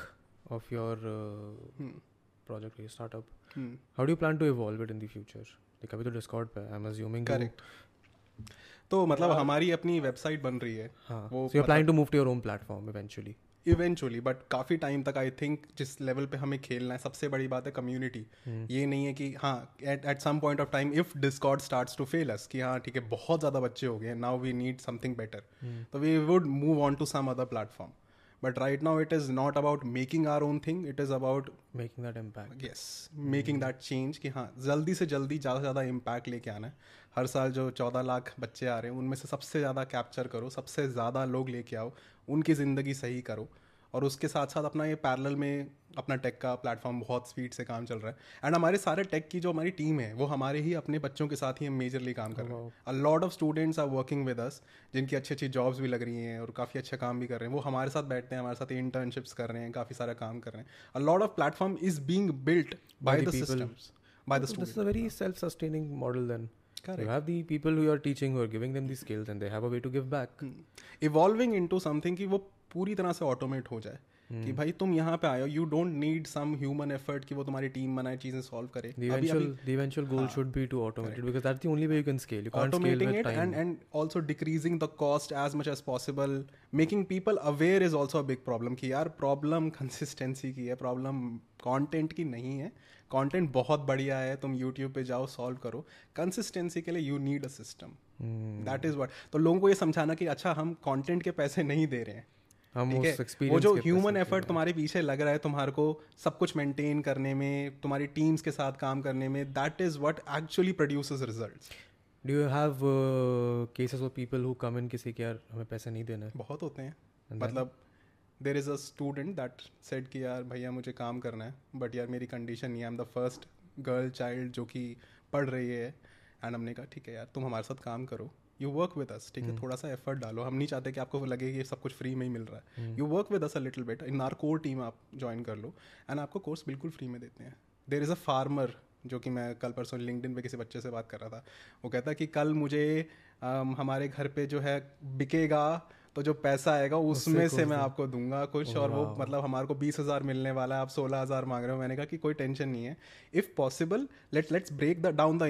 of your project startup how do you plan to evolve it in the future कभी तो डिस्कॉर्ड पे आई एम अज्यूमिंग करेक्ट तो मतलब हमारी अपनी वेबसाइट बन रही है। हाँ. वो planning to move to your own platform eventually eventually but काफ़ी टाइम तक आई थिंक जिस लेवल पे हमें खेलना है सबसे बड़ी बात है कम्युनिटी ये नहीं है कि हाँ at at some point of time if Discord starts to fail us कि हाँ ठीक है बहुत ज़्यादा बच्चे हो गए now we need something better तो we would move on to some other platform but right now it is not about making our own thing it is about Making that impact. Yes making that change कि हाँ जल्दी से जल्दी ज़्यादा से ज़्यादा impact लेके आना है। हर साल जो चौदह लाख बच्चे आ रहे हैं उनमें से सबसे ज़्यादा कैप्चर करो सबसे ज़्यादा लोग लेके आओ उनकी ज़िंदगी सही करो। और उसके साथ साथ अपना ये पैरेलल में अपना टेक का प्लेटफॉर्म बहुत स्पीड से काम चल रहा है। एंड हमारे सारे टेक की जो हमारी टीम है वो हमारे ही अपने बच्चों के साथ ही हम मेजरली काम कर रहे हैं। A lot of students are working with us जिनकी अच्छी अच्छी जॉब्स भी लग रही हैं और काफ़ी अच्छा काम भी कर रहे हैं। वो हमारे साथ बैठते हैं हमारे साथ इंटर्नशिप्स कर रहे हैं काफ़ी सारा काम कर रहे हैं। A lot of platform is being built the the. Systems by the a very self-sustaining model then. Correct. You have the people who you are teaching who are giving them the skills and they have a way to give back. Evolving into something कि वो पूरी तरह से automate हो जाए Hmm. कि भाई तुम यहाँ पे आयो you don't need some human effort कि वो तुम्हारी टीम बनाए चीज़ें सॉल्व करे। Eventual goal should be to automated because that's the only way you can scale you can't scale with and and also decreasing the cost as much as possible making people aware is also a big problem कि यार problem consistency की है problem content की नहीं है। Content बहुत बढ़िया है तुम यूट्यूब पे जाओ सॉल्व करो। कंसिस्टेंसी के लिए you need a system that is what तो लोगों को ये समझाना कि अच्छा हम कंटेंट के पैसे नहीं दे रहे हैं। हम उस वो जो ह्यूमन एफर्ट तुम्हारे पीछे लग रहा है तुम्हारे को सब कुछ मेंटेन करने में तुम्हारी टीम्स के साथ काम करने में that is what actually produces results do you have uh, cases of people who come in किसी के यार हमें पैसे नहीं देना? है बहुत होते हैं। मतलब there is a student that set कि यार भैया मुझे काम करना है बट यार मेरी कंडीशन नहीं I am the first girl child जो कि पढ़ रही है. एंड हमने कहा ठीक है यार तुम हमारे साथ काम करो। यू वर्क विद अस ठीक है? थोड़ा सा एफर्ट डालो। हम नहीं चाहते कि आपको लगे कि सब कुछ फ्री में ही मिल रहा है। You work with us a little bit in our core team आप ज्वाइन कर लो। एंड आपको कोर्स बिल्कुल फ्री में देते हैं। देर इज़ अ फार्मर जो कि मैं कल परसों लिंकडिन पे किसी बच्चे से बात कर रहा था। वो कहता कि कल मुझे अम, हमारे घर पे जो है बिकेगा तो जो पैसा आएगा उसमें से मैं आपको दूँगा कुछ। और वो मतलब हमारे को बीस हज़ार मिलने वाला है आप सोलह हज़ार मांग रहे हो। मैंने कहा कि कोई टेंशन नहीं है। If possible let let's break the down the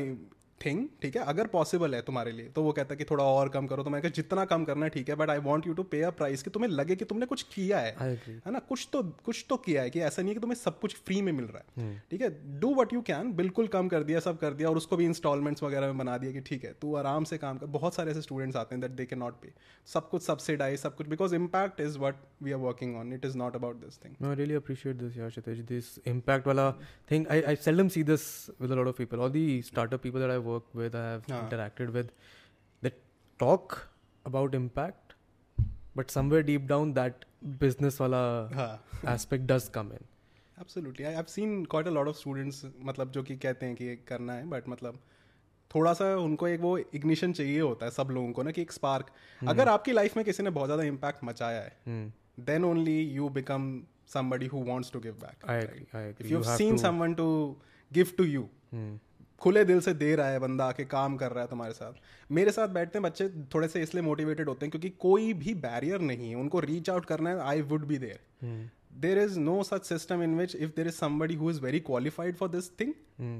thing ठीक है? अगर पॉसिबल है तुम्हारे लिए तो वो कहता है कि थोड़ा और कम करो। तो मैंने कहा जितना कम करना है ठीक है but I want you to pay a price कि तुम्हें लगे कि तुमने कुछ किया है। है ना? कुछ तो कुछ तो किया है कि ऐसा नहीं है कि तुम्हें सब कुछ फ्री में मिल रहा। है। ठीक है? डू वट यू कैन बिल्कुल कम कर दिया सब कर दिया और उसको भी इंस्टॉलमेंट्स वगैरह में बना दिया कि ठीक है तू आराम से काम कर। बहुत सारे ऐसे स्टूडेंट्स आते हैं that they can not pay सब कुछ सब्सिडाइज सब कुछ because impact is what we are working on it is not about this thing I really appreciate this, yeah, Kshitij. This impact wala thing. I, I seldom see this with a lot of people. All the startup people that I work with, I have हाँ. interacted with, they talk about impact, but somewhere deep down that business wala हाँ aspect does come in. Absolutely I have seen quite a lot of students मतलब जो कि कहते हैं कि ये करना है बट मतलब थोड़ा सा उनको एक वो इग्निशन चाहिए होता है सब लोगों को ना कि एक स्पार्क अगर आपकी लाइफ में किसी ने बहुत ज़्यादा इम्पैक्ट मचाया है Hmm. then only you become somebody who wants to give back. I right? agree. I agree. If you've You खुले दिल से दे रहा है बंदा आके काम कर रहा है तुम्हारे साथ। मेरे साथ बैठते हैं बच्चे थोड़े से इसलिए मोटिवेटेड होते हैं क्योंकि कोई भी बैरियर नहीं है। उनको रीच आउट करना है I would be there Hmm. There is no such system in which if there is somebody who is very qualified for this thing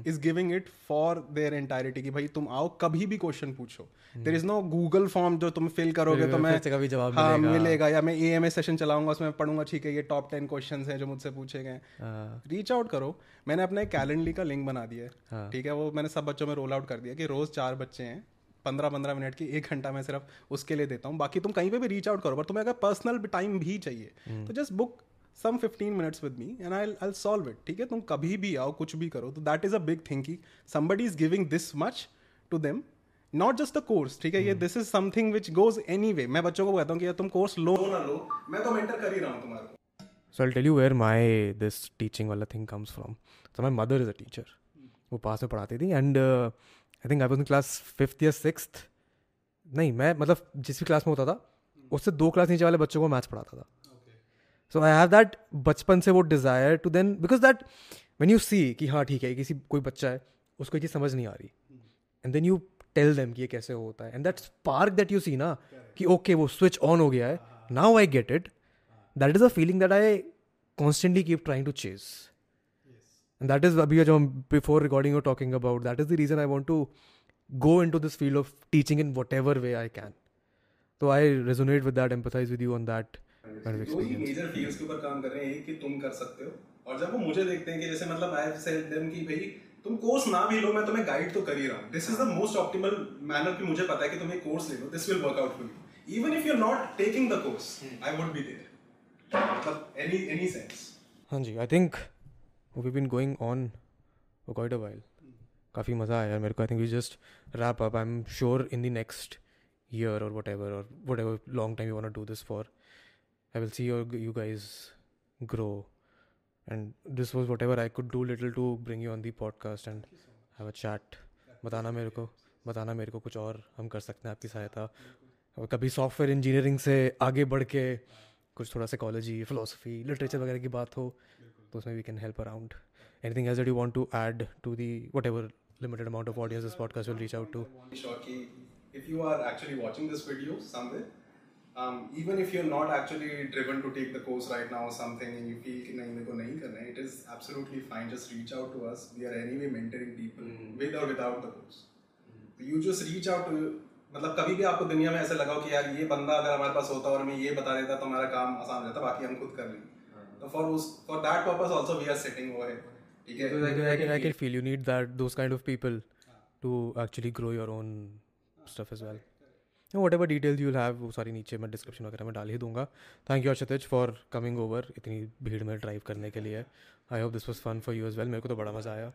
is giving it for their entirety कि भाई तुम आओ कभी भी question पूछो there is no Google form जो तुम fill करोगे तो मैं कभी जवाब हाँ मिलेगा। या मैं ए एम ए सेशन चलाऊँगा उसमें पढ़ूँगा ठीक है ये टॉप टेन क्वेश्चन हैं जो मुझसे पूछे गए रीच आउट करो मैंने अपना एक कैलेंडली का लिंक बना दिया है हाँ. ठीक है वो मैंने सब बच्चों में रोल आउट कर दिया कि रोज चार बच्चे हैं पंद्रह पंद्रह मिनट की एक घंटा मैं सिर्फ़ उसके लिए देता हूँ बाकी तुम कहीं पे भी रीच आउट करो पर तुम्हें अगर पर्सनल टाइम भी चाहिए हम्म। तो just book some fifteen minutes with me and I I solve it ठीक है? तुम कभी भी आओ कुछ भी करो तो that is a big thing कि somebody is giving this much to them not just the course ठीक है? ये this is something which goes anyway मैं बच्चों को कहता हूँ कि यार तुम कोर्स लो ना लो मैं तो मेंटर कर ही रहा हूँ तुम्हारे को। So I'll tell you where my this teaching wala thing comes from. So my mother is a teacher. वो पास में पढ़ाती थी and I think I was in class fifth या सिक्स नहीं मैं मतलब जिस भी क्लास में होता था उससे दो क्लास नीचे वाले बच्चों को मैथ्स पढ़ाता था। सो आई हैव दैट बचपन से वो desire to then because that when you see कि हाँ ठीक है किसी कोई बच्चा है उसको ये चीज़ समझ नहीं आ रही। And then you tell them कि ये कैसे होता है। And that spark that you see ना कि ओके वो स्विच ऑन हो गया है। Now I get it that is a feeling that I constantly keep trying to chase and that is अभी जो before recording you talking about that is the reason I want to go into this field of teaching in whatever way I can. So I resonate with that, empathize with you on that. kind of दो ही major fields के ऊपर काम कर रहे हैं कि तुम कर सकते हो। और जब वो मुझे देखते हैं कि जैसे मतलब आई हैव सेड देम कि भाई तुम कोर्स ना भी लो मैं तुम्हें गाइड तो कर ही रहा हूँ। This is the most optimal manner कि मुझे पता है कि तुम्हें कोर्स ले लो। This will work out for you even if you are not taking the course I would be there मतलब एनी एनी सेंस हाँ जी I think we been going on for quite a while काफ़ी मज़ा आया यार मेरे को। I think we just wrap up I am sure in the next year और whatever और whatever long time you want to do this for I will see your you guys grow and this was whatever I could do little to bring you on the podcast and have a chat बताना मेरे को, बताना मेरे को कुछ और हम कर सकते हैं, आपकी सहायता। कभी सॉफ्टवेयर इंजीनियरिंग से आगे बढ़ के कुछ थोड़ा सा कॉलेजी फिलोसफी लिटरेचर वगैरह की बात हो तो उसमें we can help around anything as you want to add to the whatever limited amount of audience podcast will reach out to if you are actually watching this video somewhere um, even if you're not actually driven to take the course right now or something and you feel कि नहीं मेरे को नहीं it is absolutely fine. Just reach out to us. We are anyway mentoring people mm. with or without the course. Mm. So you just reach out to मतलब कभी भी आपको दुनिया में ऐसे लगा कि यार ये बंदा अगर हमारे पास होता और मैं ये बता देता तो हमारा काम आसान हो जाता बाकी हम खुद कर लेंगे तो फॉर उस for that purpose also we are sitting over ठीक है I can I can feel you need that those kind of people to actually grow your own stuff as well. Whatever details you have वो सारी नीचे मैं description वगैरह में डाल ही दूँगा। Thank you Kshitij for coming over इतनी भीड़ में ड्राइव करने के लिए। I hope this was fun for you as well मेरे को तो बड़ा मज़ा आया।